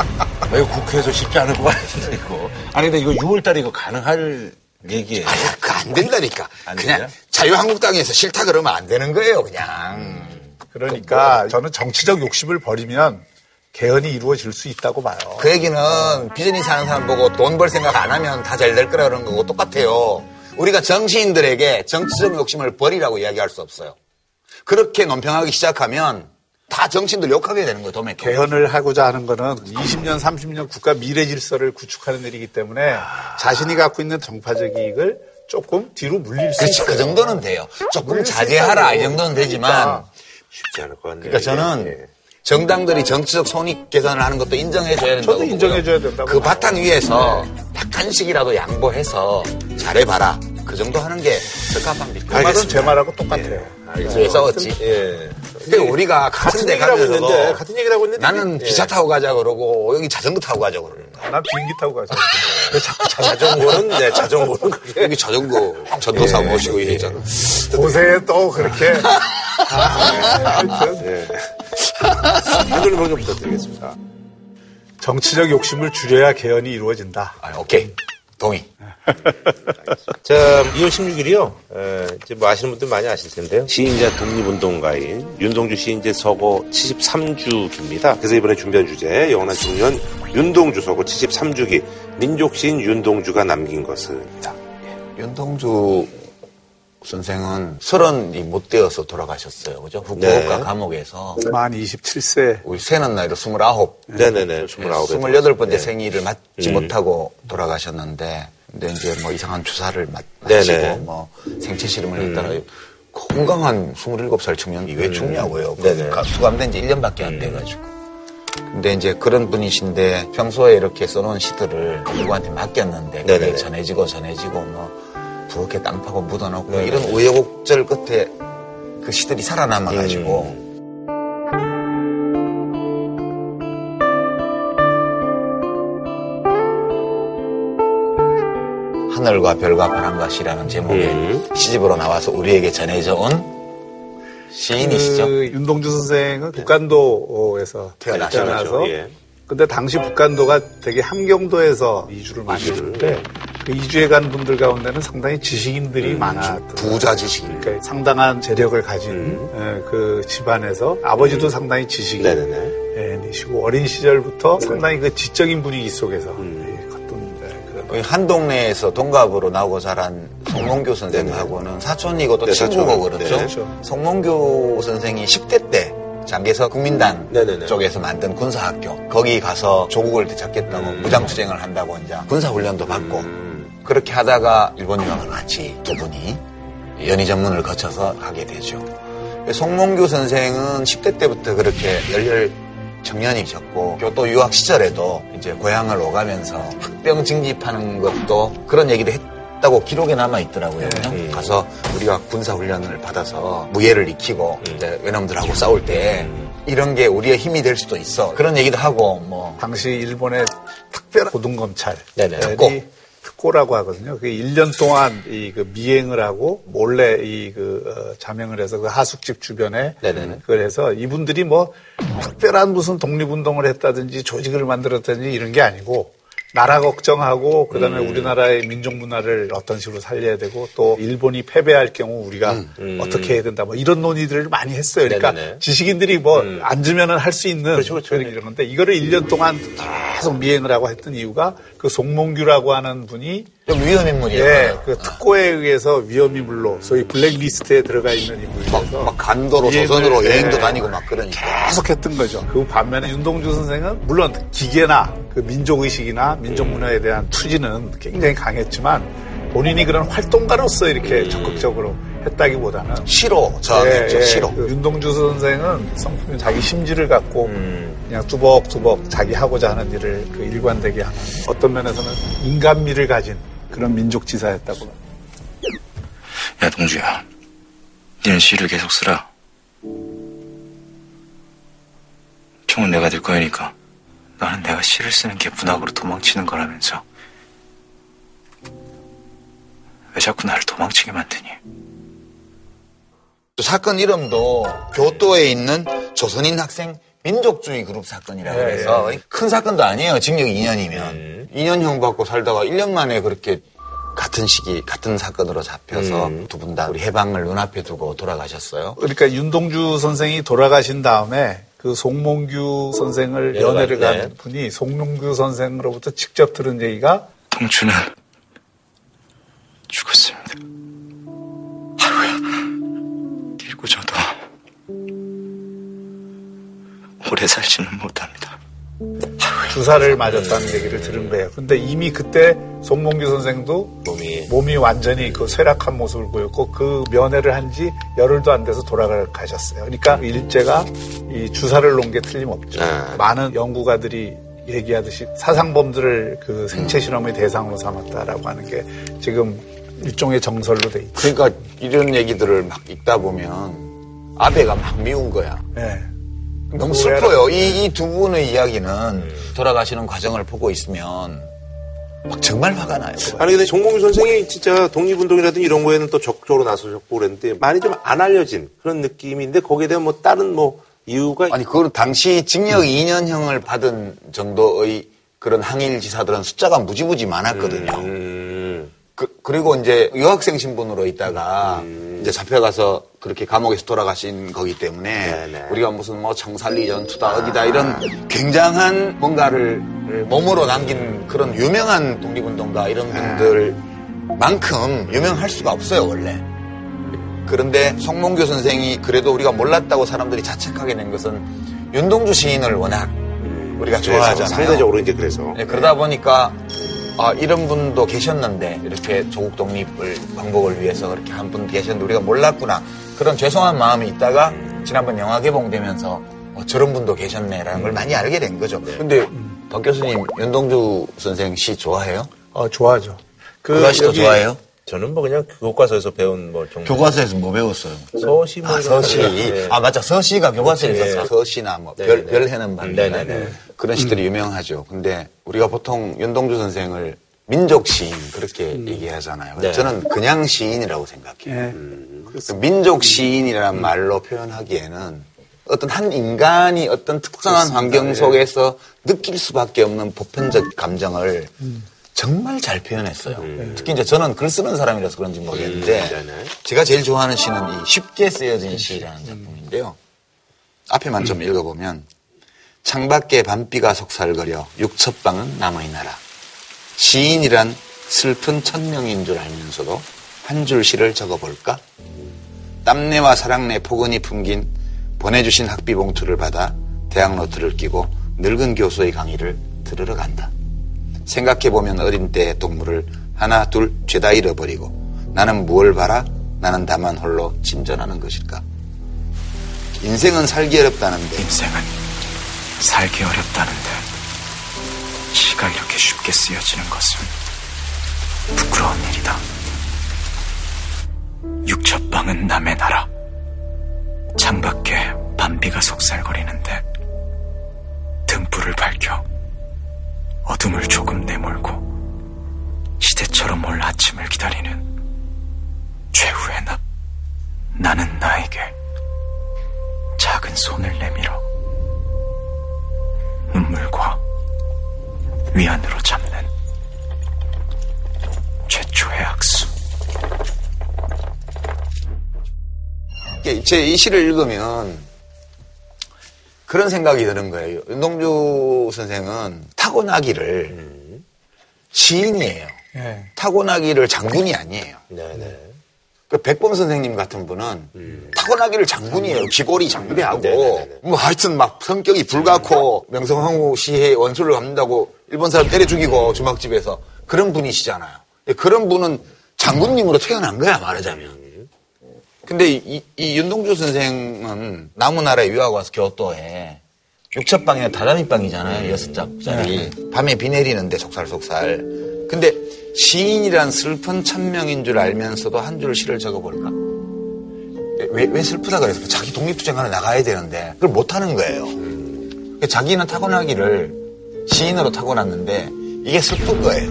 <laughs> 이거 국회에서 쉽지 않을 것 같은데 이거. 아니 근데 이거 6월달에 이거 가능할 얘기예요. 아니, 그안 된다니까. 안 그냥 돼요? 자유한국당에서 싫다 그러면 안 되는 거예요, 그냥. 그러니까 저는 정치적 욕심을 버리면 개헌이 이루어질 수 있다고 봐요. 그 얘기는 비즈니스 하는 사람 보고 돈 벌 생각 안 하면 다 잘 될 거라 그러는 거고 똑같아요. 우리가 정치인들에게 정치적 욕심을 버리라고 이야기할 수 없어요. 그렇게 논평하기 시작하면 다 정치인들 욕하게 되는 거예요, 도매 개헌을 하고자 하는 거는 20년, 30년 국가 미래 질서를 구축하는 일이기 때문에 자신이 갖고 있는 정파적 이익을 조금 뒤로 물릴 수 그렇지, 있어요. 그 정도는 돼요. 조금 자제하라, 이. 정도는 되지만. 그러니까. 쉽지 않을 것 같네요. 그러니까 저는 정당들이 정치적 손익 계산을 하는 것도 인정해줘야 된다고. 저도 인정해줘야. 된다고 그. 바탕 위에서 약간씩이라도 양보해서 잘해봐라. 그 정도 하는 게 적합합니다. 그 말은 제 말하고 똑같아요. 왜 싸웠지? 예. 근데 우리가 같은 데 가면서도 있는데 같은 얘기를 하고 있는데 나는 예. 기차 타고 가자 그러고 여기 자전거 타고 가자 그러는 거야. 난 비행기 타고. <laughs> 왜 자꾸 자전거는 네, 자전거는 그게 여기 자전거 전도사 모시고 이러잖아. 곳에 또 그렇게. <laughs> 아, 하여튼 예. 한돌림 평좀 부탁드리겠습니다. 정치적 욕심을 줄여야 개헌이 이루어진다. 아, 오케이. 동의. <laughs> 자, 2월 16일이요. 이제 뭐 아시는 분들 많이 아실 텐데요. 시인자 독립운동가인 윤동주 시인제 서거 73주기입니다. 그래서 이번에 준비한 주제 영원한 청년 윤동주 서거 73주기 민족시인 윤동주가 남긴 것을입니다. 윤동주 선생은 서른이 못 되어서 돌아가셨어요. 그죠? 후쿠오카 네. 감옥에서 만 27세. 우리 새는 나이로 29. 네네네. 29에. 28번째 네. 생일을 맞지 음. 못하고 돌아가셨는데, 근데 이제 뭐 이상한 주사를 맞, 네네. 마시고 뭐 생체 실험을 음. 했다가 건강한 27살 청년이 왜 죽냐고요. 그 네네. 가- 수감된 지 1년밖에 안 돼가지고. 근데 이제 그런 분이신데 평소에 이렇게 써놓은 시들을 누구한테 맡겼는데 그게 네네네. 전해지고 전해지고 뭐 부엌에 땅 파고 묻어놓고 네네. 이런 우여곡절 끝에 그 시들이 살아남아가지고 음. 하늘과 별과 바람과 시라는 제목의 음. 시집으로 나와서 우리에게 전해져 온 시인이시죠. 그 윤동주 선생은 북간도에서 태어나셔 태어나서 예. 근데 당시 북간도가 되게 함경도에서 이주를 많이 했는데 그 이주해 간 분들 가운데는 상당히 지식인들이 많았던 부자 지식인. 그러니까 상당한 재력을 가진 예, 그 집안에서 아버지도 상당히 지식인 네네네. 예, 이시고 어린 시절부터 상당히 그 지적인 분위기 속에서 예, 컸던 예, 그런 한 동네에서 동갑으로 나오고 자란 송몽교 선생하고는 사촌이고 또 네, 친구고. 그렇죠. 네, 그렇죠. 송몽교 선생이 10대 때 장개석 국민당 네네네. 쪽에서 만든 군사학교 거기 가서 조국을 되찾겠다고 음. 무장투쟁을 한다고 이제 군사훈련도 받고 그렇게 하다가 일본 유학을 같이 두 분이 연희 전문을 거쳐서 가게 되죠. 송몽규 선생은 10대 때부터 그렇게 열렬 청년이셨고 교토 유학 시절에도 이제 고향을 오가면서 학병 징집하는 것도 그런 얘기도 했다고 기록에 남아 있더라고요. 그냥 가서 우리가 군사 훈련을 받아서 무예를 익히고 이제 외놈들하고 싸울 때 이런 게 우리의 힘이 될 수도 있어. 그런 얘기도 하고 뭐 당시 일본의 특별 고등검찰 네 특고라고 하거든요. 그 1년 동안 이 그 미행을 하고 몰래 이 그 자명을 해서 그 하숙집 주변에 네네네. 그래서 이분들이 뭐 특별한 무슨 독립운동을 했다든지 조직을 만들었다든지 이런 게 아니고 나라 걱정하고 그다음에 음. 우리나라의 민족 문화를 어떤 식으로 살려야 되고 또 일본이 패배할 경우 우리가 어떻게 해야 된다 뭐 이런 논의들을 많이 했어요. 그러니까 음. 네네네. 음. 지식인들이 뭐 앉으면은 할 수 있는 그렇죠, 그렇죠. 이런 건데 이거를 1년 동안 계속 미행을 하고 했던 이유가 그 송몽규라고 하는 분이 좀 위험 인물이에요. 예, 그 특고에 의해서 위험인물로 소위 블랙리스트에 들어가 있는 인물이라서 막 간도로 미행을, 조선으로 예, 여행도 다니고 막 그러니까. 계속 했던 거죠. 그 반면에 윤동주 선생은 물론 기계나 그 민족 의식이나 민족 문화에 대한 투지는 굉장히 강했지만 본인이 그런 활동가로서 이렇게 적극적으로 했다기보다는 시로 저항했죠. 시로. 그 윤동주 선생은 성품이 자기 심지를 갖고 음. 그냥 뚜벅뚜벅 자기 하고자 하는 일을 그 일관되게 하는 어떤 면에서는 인간미를 가진 그런 민족지사였다고 야, 동주야. 니는 시를 계속 쓰라. 총은 내가 들 거니까. 나는 내가 시를 쓰는 게 문학으로 도망치는 거라면서. 왜 자꾸 나를 도망치게 만드니? 사건 이름도 교토에 있는 조선인 학생 민족주의 그룹 사건이라고 예, 해서 큰 사건도 아니에요. 징역 2년이면. 2년형 받고 살다가 1년 만에 그렇게 같은 시기 같은 사건으로 잡혀서 두분 다 우리 해방을 눈앞에 두고 돌아가셨어요. 그러니까 윤동주 선생이 돌아가신 다음에 그 송몽규 선생을 여러 연애를 간 네. 분이 송몽규 선생으로부터 직접 들은 얘기가 동주는 죽었습니다. 오래 살지는 못합니다. 주사를 맞았다는 얘기를 들은 거예요. 근데 이미 그때 송몽규 선생도 몸이 몸이 완전히 그 쇠락한 모습을 보였고 그 면회를 한 지 열흘도 안 돼서 돌아가셨어요. 그러니까 일제가 이 주사를 놓은 게 틀림없죠. 아. 많은 연구가들이 얘기하듯이 사상범들을 그 생체 실험의 대상으로 삼았다라고 하는 게 지금 일종의 정설로 돼 있죠. 그러니까 이런 얘기들을 막 읽다 보면 아베가 막 미운 거야. 예. 너무 슬퍼요. 이 두 분의 이야기는 돌아가시는 과정을 보고 있으면 막 정말 화가 나요. 아니 근데 정몽규 선생이 진짜 독립운동이라든지 이런 거에는 또 적극적으로 나서셨고 그랬는데 많이 좀 안 알려진 그런 느낌인데 거기에 대한 뭐 다른 뭐 이유가 아니 그건 당시 징역 2년형을 받은 정도의 그런 항일 지사들은 숫자가 무지무지 많았거든요. 음, 그, 리고 이제 유학생 신분으로 있다가 이제 잡혀가서 그렇게 감옥에서 돌아가신 거기 때문에 네네. 우리가 무슨 뭐 청산리 전투다 어디다 이런 굉장한 뭔가를 몸으로 남긴 그런 유명한 독립운동가 이런 분들만큼 유명할 수가 없어요 원래. 그런데 송몽규 선생이 그래도 우리가 몰랐다고 사람들이 자책하게 된 것은 윤동주 시인을 워낙 우리가 그래서 좋아하잖아요. 상대적으로 이제 그래서 네, 그러다 보니까 아, 이런 분도 계셨는데 이렇게 조국 독립을 광복을 위해서 그렇게 한 분 계셨는데 우리가 몰랐구나 그런 죄송한 마음이 있다가 지난번 영화 개봉되면서 어, 저런 분도 계셨네라는 걸 많이 알게 된 거죠. 근데 박 교수님 윤동주 선생 시 좋아해요? 어, 좋아하죠. 그, 그 시도 좋아해요? 저는 뭐 그냥 교과서에서 배운 뭐 정도 교과서에서 뭐 배웠어요? 서시 뭐 아, 서시. 거. 네. 아, 맞죠. 서시가 교과서에 네. 있었어. 서시나 뭐, 네, 별, 네. 별해는 반대. 네, 네, 네. 그런 시들이 유명하죠. 근데 우리가 보통 윤동주 선생을 민족 시인 그렇게 얘기하잖아요. 네. 저는 그냥 시인이라고 생각해요. 예. 그 민족 시인이라는 말로 표현하기에는 어떤 한 인간이 어떤 특정한 환경 속에서 느낄 수밖에 없는 보편적 감정을 정말 잘 표현했어요. 특히 이제 저는 글 쓰는 사람이라서 그런지 모르겠는데 네네. 제가 제일 좋아하는 시는 이 쉽게 쓰여진 시라는 작품인데요. 앞에만 좀 읽어보면 창밖에 밤비가 속살거려 육첩방은 남의 나라 시인이란 슬픈 천명인 줄 알면서도 한 줄 시를 적어볼까? 땀내와 사랑내 포근히 풍긴 보내주신 학비 봉투를 받아 대학 노트를 끼고 늙은 교수의 강의를 들으러 간다. 생각해보면 어린 때의 동물을 하나 둘 죄다 잃어버리고 나는 무얼 바라 나는 다만 홀로 진전하는 것일까? 인생은 살기 어렵다는데 인생은 살기 어렵다는데 시가 이렇게 쉽게 쓰여지는 것은 부끄러운 일이다. 육첩방은 남의 나라. 창밖에 밤비가 속살거리는데 등불을 밝혀 어둠을 조금 내몰고 시대처럼 올 아침을 기다리는 최후의 나. 나는 나에게 작은 손을 내밀어 눈물과 위안으로 잡는 최초의 악수. 제 이 시를 읽으면 그런 생각이 드는 거예요. 윤동주 선생은 타고나기를 시인이에요. 예. 타고나기를 장군이 아니에요. 네 네. 그 백범 선생님 같은 분은 타고나기를 장군이에요. 귀골이 장비하고 네네네네. 뭐 하여튼 막 성격이 불같고 명성황후 시해 원수를 갚는다고 일본 사람 때려 죽이고 주막집에서 그런 분이시잖아요. 그런 분은 장군님으로 태어난 거야 말하자면. 근데 이, 이 윤동주 선생은 나무나라에 유학 와서 교토에 육첩방에 다다미방이잖아요. 여섯 짝짜리. 밤에 비 내리는데 속살속살. 근데 시인이란 슬픈 천명인 줄 알면서도 한 줄 시를 적어볼까? 왜, 왜 슬프다 그래서 자기 독립투쟁하러 나가야 되는데 그걸 못하는 거예요. 그러니까 자기는 타고나기를 시인으로 타고났는데 이게 슬픈 거예요.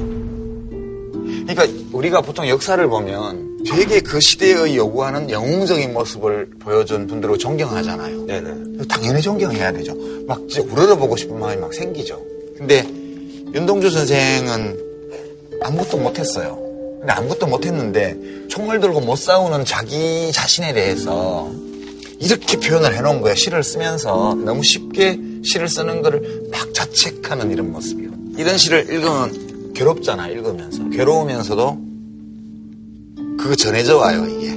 그러니까 우리가 보통 역사를 보면 되게 그 시대의 요구하는 영웅적인 모습을 보여준 분들을 존경하잖아요. 네네. 당연히 존경해야 되죠. 막 진짜 우러러보고 싶은 마음이 막 생기죠. 근데 윤동주 선생은 아무것도 못했어요. 근데 아무것도 못했는데 총을 들고 못 싸우는 자기 자신에 대해서 이렇게 표현을 해놓은 거예요. 시를 쓰면서 너무 쉽게 시를 쓰는 거를 막 자책하는 이런 모습이요. 이런 시를 읽으면 괴롭잖아, 읽으면서. 괴로우면서도 그거 전해져 와요, 이게.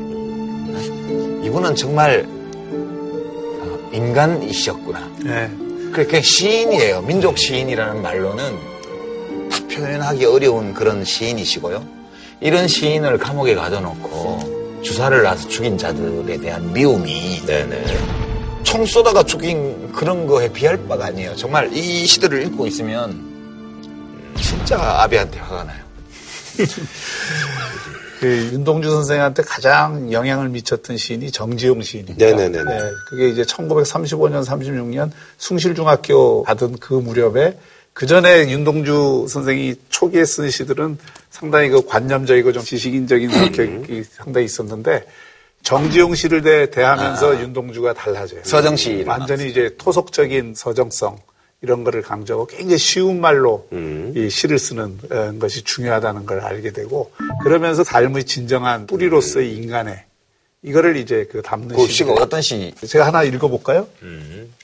이분은 정말 어, 인간이셨구나. 예. 그렇게 시인이에요. 민족 시인이라는 말로는 다 표현하기 어려운 그런 시인이시고요. 이런 시인을 감옥에 가둬놓고 주사를 놔서 죽인 자들에 대한 미움이 네네. 총 쏘다가 죽인 그런 거에 비할 바가 아니에요. 정말 이 시들을 읽고 있으면 진짜 아비한테 화가 나요. <laughs> 그 윤동주 선생한테 가장 영향을 미쳤던 시인이 정지용 시인입니다. 네네네네. 네, 그게 이제 1935년, 36년 숭실중학교 받은 그 무렵에 그 전에 윤동주 선생이 초기에 쓴 시들은 상당히 그 관념적이고 좀 지식인적인 성격이 상당히 있었는데 정지용 대, 대하면서 윤동주가 달라져요. 서정 시 완전히 이제 토속적인 서정성 이런 거를 강조하고 굉장히 쉬운 말로 이 시를 쓰는 어, 것이 중요하다는 걸 알게 되고 그러면서 삶의 진정한 뿌리로서의 인간의 이거를 이제 그 담는 그 시. 시가 어떤 시? 제가 하나 읽어볼까요?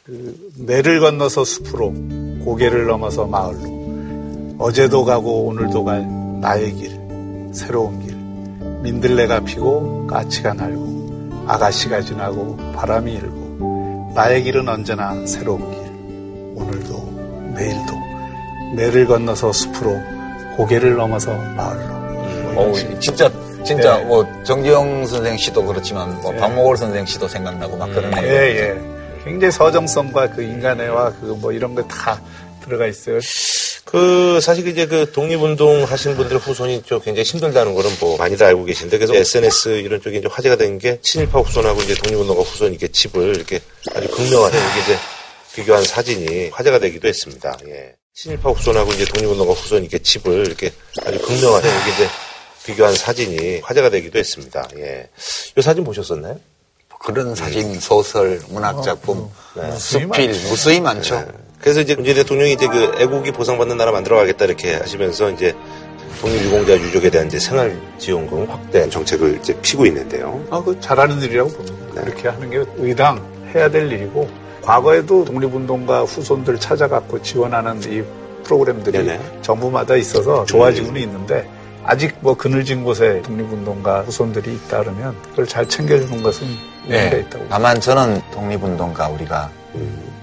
그 내를 건너서 숲으로 고개를 넘어서 마을로 어제도 가고 오늘도 갈 나의 길 새로운 길 민들레가 피고 까치가 날고 아가씨가 지나고 바람이 일고 나의 길은 언제나 새로운 길 오늘도 내일도 내를 건너서 숲으로 고개를 넘어서 마을로 어우, 진짜 진짜 네. 뭐 정지영 선생 시도 그렇지만 뭐 박목월 선생 시도 생각나고 막 그런 예, 거. 예. 굉장히 서정성과 그 인간애와 그 뭐 이런 거 다 들어가 있어요. 그 사실 이제 그 독립운동 하신 분들 후손이 좀 굉장히 힘들다는 거는 뭐 많이들 알고 계신데 그래서 SNS 이런 쪽이 이제 화제가 된 게 친일파 후손하고 이제 독립운동가 후손 이렇게 집을 이렇게 아주 극명하게 이렇게 이제 비교한 사진이 화제가 되기도 했습니다. 예. 친일파 후손하고 이제 독립운동가 후손 이렇게 집을 이렇게 아주 극명하게 이렇게 이제 비교한 사진이 화제가 되기도 했습니다. 예. 이 사진 보셨었나요? 그런 사진, 소설, 문학 작품, 수필 무수히 많죠. 그래서 이제 문재인 대통령이 이제 그 애국이 보상받는 나라 만들어가겠다 이렇게 하시면서 이제 독립유공자 유족에 대한 이제 생활지원금 확대 정책을 이제 피고 있는데요. 아, 그 잘하는 일이라고 봅니다. 그렇게 하는 게 의당 해야 될 일이고 과거에도 독립운동가 후손들 찾아갖고 지원하는 이 프로그램들이 네네. 정부마다 있어서 좋아지고는 있는데 아직 뭐 그늘진 곳에 독립운동가 후손들이 있다 그러면 그걸 잘 챙겨주는 것은 의미가 네. 있다고. 다만 저는 독립운동가 우리가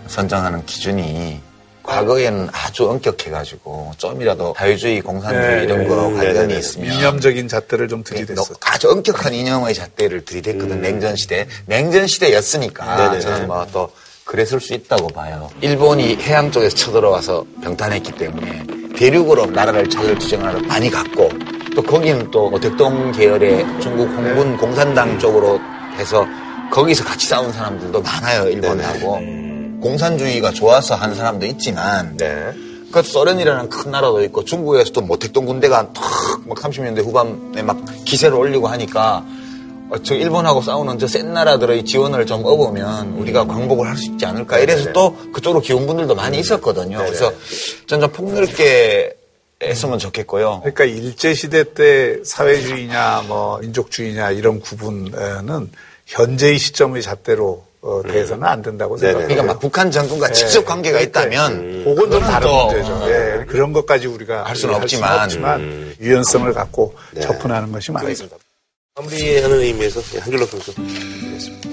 선정하는 기준이 과거에는 아주 엄격해가지고 좀이라도 자유주의, 공산주의 네, 이런 거 네, 관련이 네, 네. 있으면 이념적인 잣대를 좀 네, 들이댔어. 아주 엄격한 이념의 잣대를 들이댔거든 냉전 시대. 냉전 시대였으니까. 저는 뭐 또 그랬을 수 있다고 봐요. 일본이 해양 쪽에서 쳐들어와서 병탄했기 때문에 대륙으로 나라를 자기를 투쟁하러 많이 갔고 또 거기는 또 오택동 계열의 중국 홍군 공산당 쪽으로 해서 거기서 같이 싸운 사람들도 많아요 일본하고 공산주의가 좋아서 한 사람도 있지만 네. 그 소련이라는 큰 나라도 있고 중국에서도 모택동 군대가 탁막 30년대 후반에 막 기세를 올리고 하니까 어, 저 일본하고 싸우는 저 센 나라들의 지원을 좀 얻으면 우리가 광복을 할 수 있지 않을까 이래서 또 그쪽으로 기운 분들도 많이 있었거든요. 그래서 전 좀 폭넓게 했으면 좋겠고요. 그러니까 일제 시대 때 사회주의냐 뭐 민족주의냐 이런 구분은 현재의 시점의 잣대로 어, 대해서는 안 된다고 생각해요. 그러니까 막 북한 정권과 직접 관계가 있다면 그건 좀 다른 또, 문제죠. 어, 예, 그런 것까지 우리가 할 수는 할 없지만. 없지만 음. 유연성을 갖고 네. 접근하는 것이 맞습니다. 마무리하는 의미에서 예, 한길로 선수.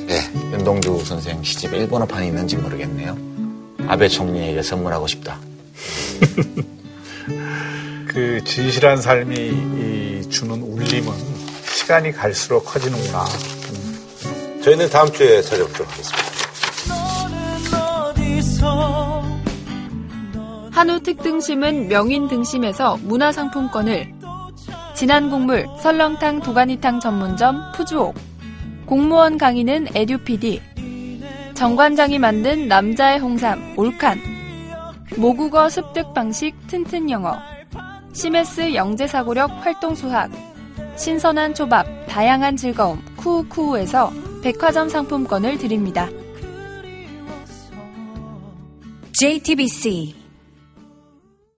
네, 윤동주 선생 시집에 일본어판이 있는지 모르겠네요. 아베 총리에게 선물하고 싶다. <laughs> 그 진실한 삶이 이 주는 울림은 시간이 갈수록 커지는구나. 저희는 다음 주에 찾아뵙도록 하겠습니다. 한우 특등심은 명인 등심에서 문화상품권을 진한 국물 설렁탕 도가니탕 전문점 푸주옥. 공무원 강의는 에듀피디. 정관장이 만든 남자의 홍삼 올칸. 모국어 습득 방식 튼튼 영어. 시메스 영재사고력 활동 수학. 신선한 초밥 다양한 즐거움 쿠우쿠우에서 백화점 상품권을 드립니다. JTBC